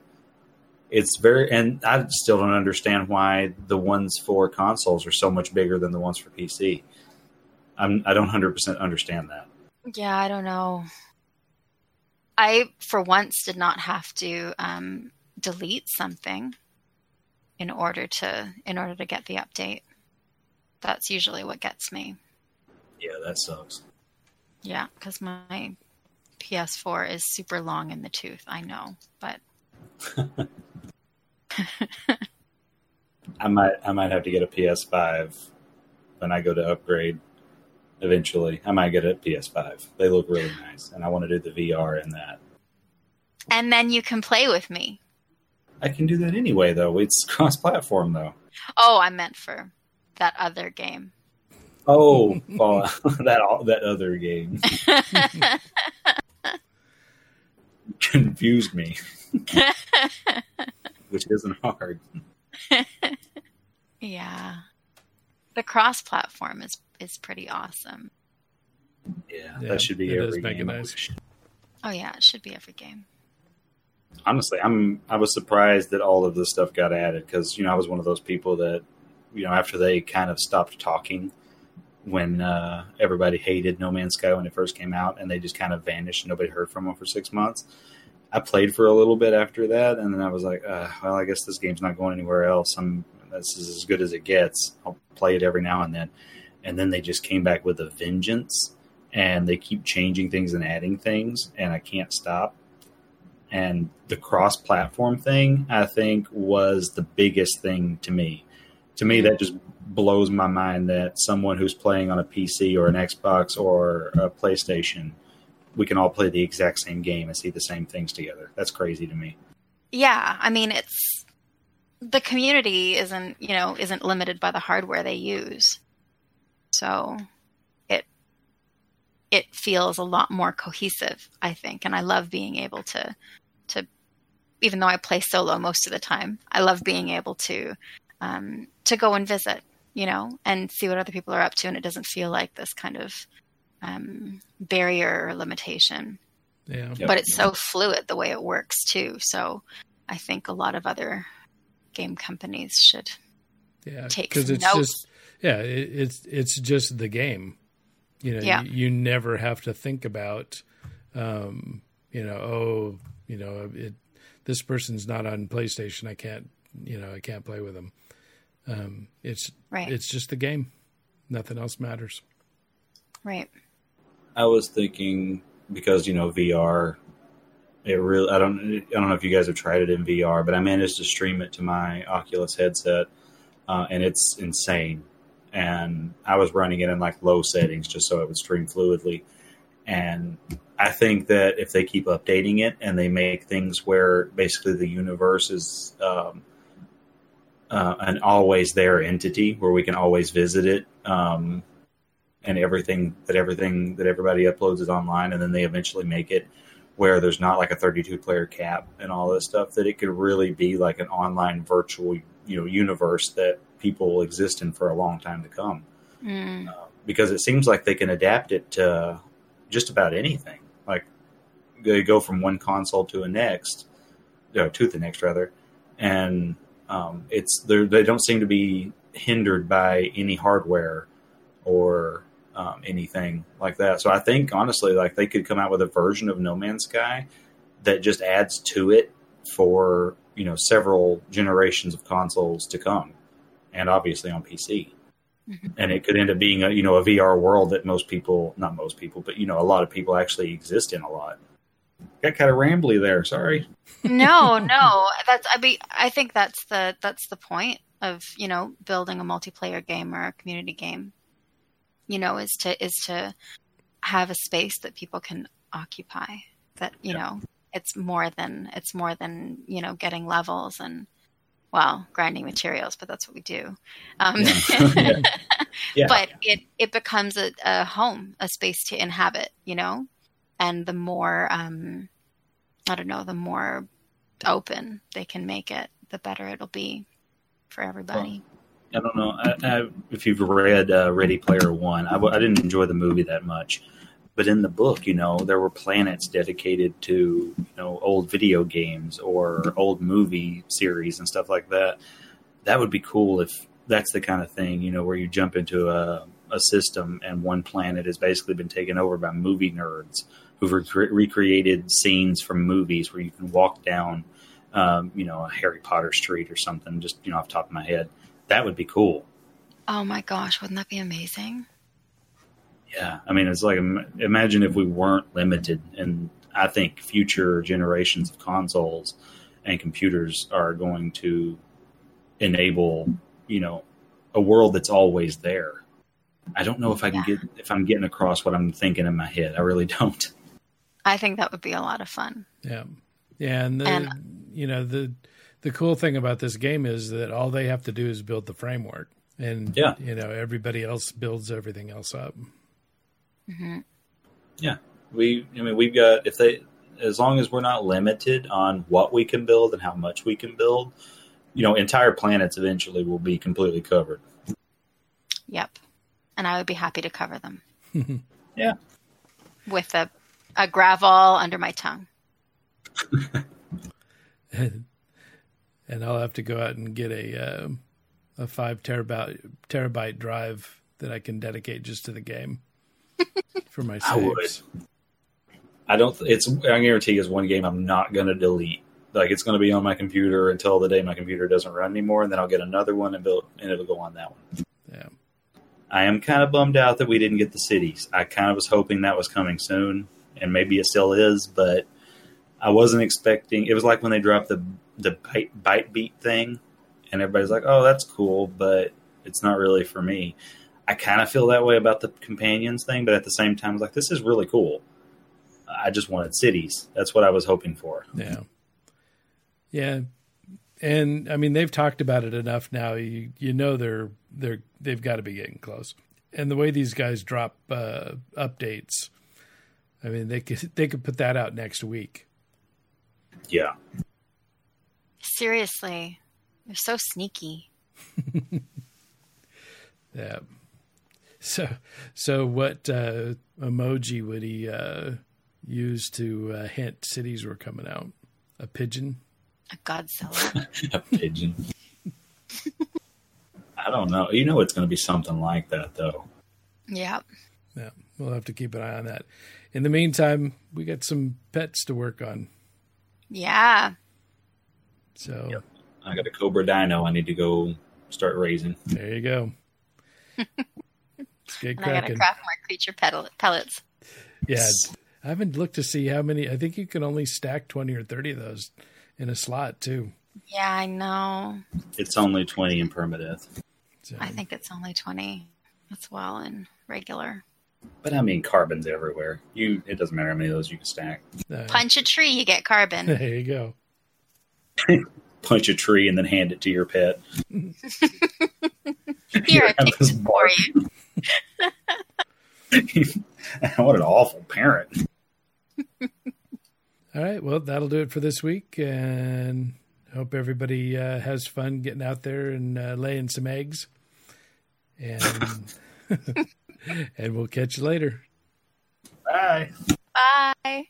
it's very and i still don't understand why the ones for consoles are so much bigger than the ones for pc I'm, i don't 100% understand that Yeah, I don't know. I, for once, did not have to um, delete something in order to in order to get the update. That's usually what gets me. Yeah that sucks Yeah, because my PS4 is super long in the tooth. I know, but i might i might have to get a ps5 when i go to upgrade eventually i might get a ps5 they look really nice and i want to do the vr in that and then you can play with me. I can do that anyway, though. It's cross platform, though. Oh, I meant for that other game. Oh, Fallout, oh, that that other game confused me, which isn't hard. yeah. The cross platform is is pretty awesome. Yeah, Yeah, that should be it is every game. Nice. Oh yeah, it should be every game. honestly, I'm I was surprised that all of this stuff got added because you know I was one of those people that you know after they kind of stopped talking when uh, everybody hated No Man's Sky when it first came out and they just kind of vanished nobody heard from them for six months. I played for a little bit after that and then I was like, uh, well, I guess this game's not going anywhere else. I'm this is as good as it gets. I'll play it every now and then, and then they just came back with a vengeance and they keep changing things and adding things and I can't stop and the cross platform thing i think was the biggest thing to me to me that just blows my mind that someone who's playing on a pc or an xbox or a playstation we can all play the exact same game and see the same things together. That's crazy to me. Yeah, I mean it's the community isn't, you know, isn't limited by the hardware they use. So it it feels a lot more cohesive, I think, and I love being able to to even though I play solo most of the time, I love being able to um, to go and visit, you know, and see what other people are up to, and it doesn't feel like this kind of um, barrier or limitation Yeah. Yep. but it's so fluid the way it works too. So I think a lot of other game companies should. Yeah, Take because it's notes. just yeah, it, it's it's just the game. You know, Yeah. you, you never have to think about, um, you know, oh, you know, it, this person's not on PlayStation. I can't, you know, I can't play with them. Um, it's Right. it's just the game. Nothing else matters. Right. i was thinking because you know vr it really i don't i don't know if you guys have tried it in vr but i managed to stream it to my oculus headset uh, and it's insane and i was running it in like low settings just so it would stream fluidly and i think that if they keep updating it and they make things where basically the universe is um, uh, an always there entity where we can always visit it um, and everything that everything that everybody uploads is online and then they eventually make it where there's not like a 32 player cap and all this stuff that it could really be like an online virtual you know universe that people will exist in for a long time to come Mm. because it seems like they can adapt it to just about anything like they go from one console to a next no, to the next rather and um, it's they're- don't seem to be hindered by any hardware or um, anything like that. So I think honestly, like they could come out with a version of No Man's Sky that just adds to it for you know several generations of consoles to come, and obviously on PC. Mhm. And it could end up being a you know a VR world that most people, not most people, but you know a lot of people actually exist in a lot. Got kind of rambly there. Sorry. No, no. That's I be I think that's the that's the point of, you know, building a multiplayer game or a community game. You know, is to is to have a space that people can occupy. That, you know, it's more than it's more than, you know, getting levels and well, grinding materials, but that's what we do. Um, Yeah. Yeah. but it it becomes a, a home, a space to inhabit, you know. And the more, um, I don't know, the more open they can make it, the better it'll be for everybody. I don't know I, I, if you've read uh, Ready Player One. I didn't enjoy the movie that much, but in the book, you know, there were planets dedicated to you know old video games or old movie series and stuff like that. That would be cool if that's the kind of thing you know where you jump into a, a system and one planet has basically been taken over by movie nerds who've rec- recreated scenes from movies where you can walk down, um, you know, a Harry Potter street or something. Just you know, off the top of my head that would be cool. Oh my gosh, wouldn't that be amazing? Yeah, I mean, it's like imagine if we weren't limited, and I think future generations of consoles and computers are going to enable, you know, a world that's always there. I don't know if I can Yeah. get if I'm getting across what I'm thinking in my head. I really don't. I think that would be a lot of fun. Yeah, yeah, and the And- you know the the cool thing about this game is that all they have to do is build the framework, and Yeah. you know everybody else builds everything else up. hmm Yeah, we. I mean, we've got if they as long as we're not limited on what we can build and how much we can build, you know, entire planets eventually will be completely covered. Yep. And I would be happy to cover them Yeah. with a, a gravel under my tongue. and, and I'll have to go out and get a uh, a five terabyte terabyte drive that I can dedicate just to the game for my I would. saves. I don't. It's. I guarantee it's one game I'm not going to delete. Like it's going to be on my computer until the day my computer doesn't run anymore, and then I'll get another one and build, and it'll go on that one. Yeah, I am kind of bummed out that we didn't get the cities. I kind of was hoping that was coming soon, and maybe it still is, but I wasn't expecting. It was like when they dropped the the bite, ByteBeat thing, and everybody's like, "Oh, that's cool," but it's not really for me. I kind of feel that way about the companions thing, but at the same time, I was like, "This is really cool." I just wanted cities. That's what I was hoping for. yeah, yeah. And I mean, they've talked about it enough now. You you know they're they're they've got to be getting close. And the way these guys drop uh, updates, I mean, they could they could put that out next week. Yeah, Seriously. They're so sneaky. Yeah. So, so what uh, emoji would he uh, use to uh, hint cities were coming out? A pigeon? A Godzilla. a pigeon. I don't know. You know, it's going to be something like that, though. yep. Yeah, we'll have to keep an eye on that. In the meantime, we got some pets to work on. Yeah. So Yep. I got a Cobra Dino. I need to go start raising. there you go. Let's get And I gotta craft more creature pellet- pellets. Yeah, I haven't looked to see how many. I think you can only stack twenty or thirty of those in a slot too. Yeah, I know. It's only twenty in permadeath, So, I think it's only 20 as well in regular. But I mean, carbon's everywhere. You, it doesn't matter how many of those you can stack. Punch a tree, you get carbon. there you go. Punch a tree and then hand it to your pet. Here, I picked it for bark. you. what an awful parent. All right. Well, that'll do it for this week, and hope everybody uh, has fun getting out there and uh, laying some eggs. And and we'll catch you later. Bye. Bye.